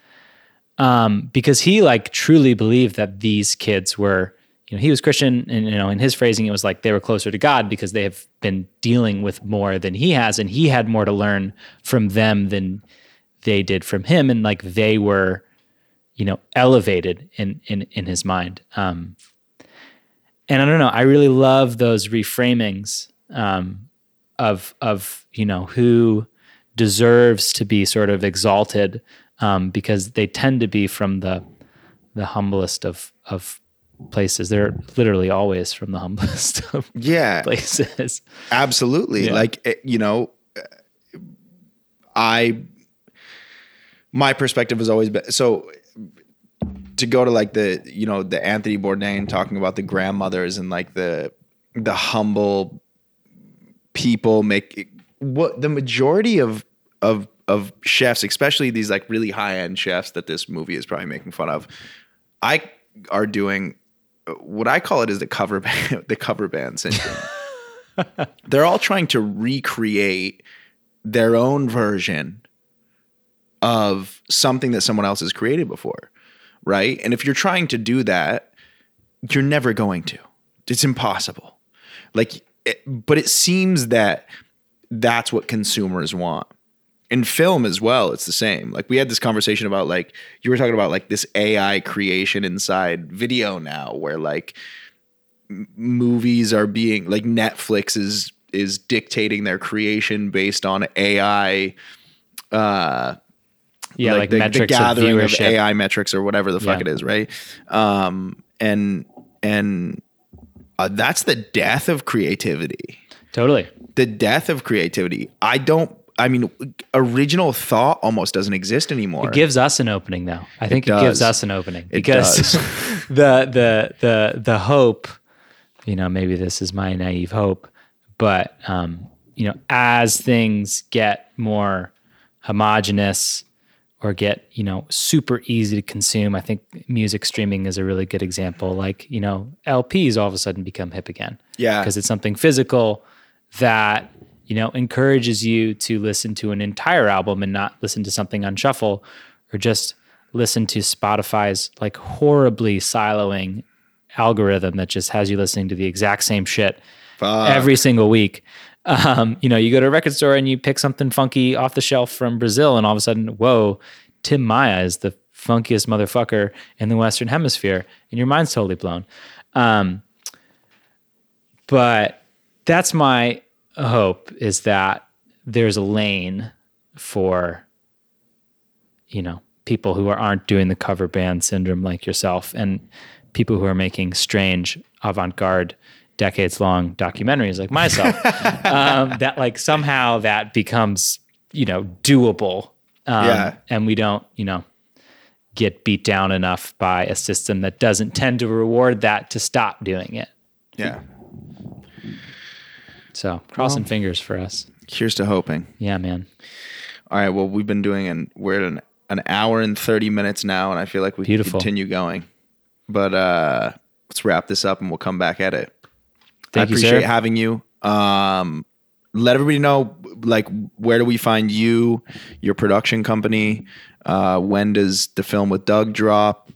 um, because he like truly believed that these kids were, you know, he was Christian, and you know, in his phrasing, it was like they were closer to God because they have been dealing with more than he has, and he had more to learn from them than they did from him, and like they were, you know, elevated in in in his mind. Um, and I don't know. I really love those reframings um, of of you know who deserves to be sort of exalted um, because they tend to be from the the humblest of of places. They're literally always from the humblest of Yeah, places. absolutely. Yeah. Like eh, you know, I my perspective has always been so to go to like the you know the Anthony Bourdain talking about the grandmothers and like the the humble people make what the majority of of of chefs, especially these like really high end chefs that this movie is probably making fun of, I are doing what I call it is the cover band the cover band syndrome. They're all trying to recreate their own version of something that someone else has created before, right? And if you're trying to do that, you're never going to. It's impossible. Like, it, but it seems that that's what consumers want. In film as well, it's the same. Like we had this conversation about like you were talking about like this AI creation inside video now, where like m- movies are being like Netflix is is dictating their creation based on AI uh Yeah, like, the, metrics the gathering of of. AI metrics or whatever the fuck Yeah. it is, right? Um, and and uh, that's the death of creativity. Totally. The death of creativity. I don't. I mean, original thought almost doesn't exist anymore. It gives us an opening, though. I think it, does. gives us an opening It because the the the the hope, you know, maybe this is my naive hope, but um, you know, as things get more homogenous or get you know super easy to consume, I think music streaming is a really good example. Like you know, LPs all of a sudden become hip again. Yeah. because it's something physical that you know encourages you to listen to an entire album and not listen to something on shuffle or just listen to Spotify's like horribly siloing algorithm that just has you listening to the exact same shit Fuck. every single week. Um, you know, you go to a record store and you pick something funky off the shelf from Brazil, and all of a sudden, whoa, Tim Maia is the funkiest motherfucker in the Western Hemisphere, and your mind's totally blown. Um, but that's my hope is that there's a lane for you know people who are, aren't doing the cover band syndrome like yourself and people who are making strange avant-garde decades long documentaries like myself um, that like somehow that becomes you know doable um, Yeah. and we don't you know get beat down enough by a system that doesn't tend to reward that to stop doing it yeah. so crossing fingers for us Here's to hoping. yeah man All right. Well, we've been doing and we're at an an hour and thirty minutes now, and I feel like we Beautiful. can continue going. But uh let's wrap this up, and we'll come back at it. Thank I you, appreciate sir. having you. Um, let everybody know, like, where do we find you, your production company? Uh, when does the film with Doug drop?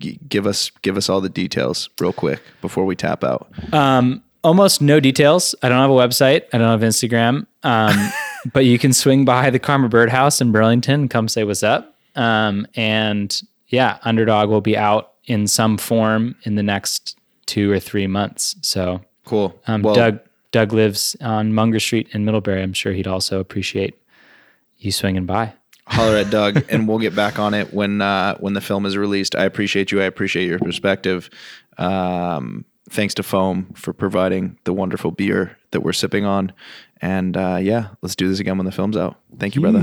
G- give us give us all the details real quick before we tap out. Um, almost no details. I don't have a website. I don't have Instagram. Um, but you can swing by the Karma Birdhouse in Burlington and come say what's up. Um, and yeah, Underdog will be out in some form in the next two or three months. So Cool. um, well, Doug Doug lives on Munger Street in Middlebury. I'm sure he'd also appreciate you swinging by. holler at Doug, and we'll get back on it when uh, when the film is released. I appreciate you. I appreciate your perspective. Um, thanks to Foam for providing the wonderful beer that we're sipping on. And uh, yeah, let's do this again when the film's out. Thank you, brother.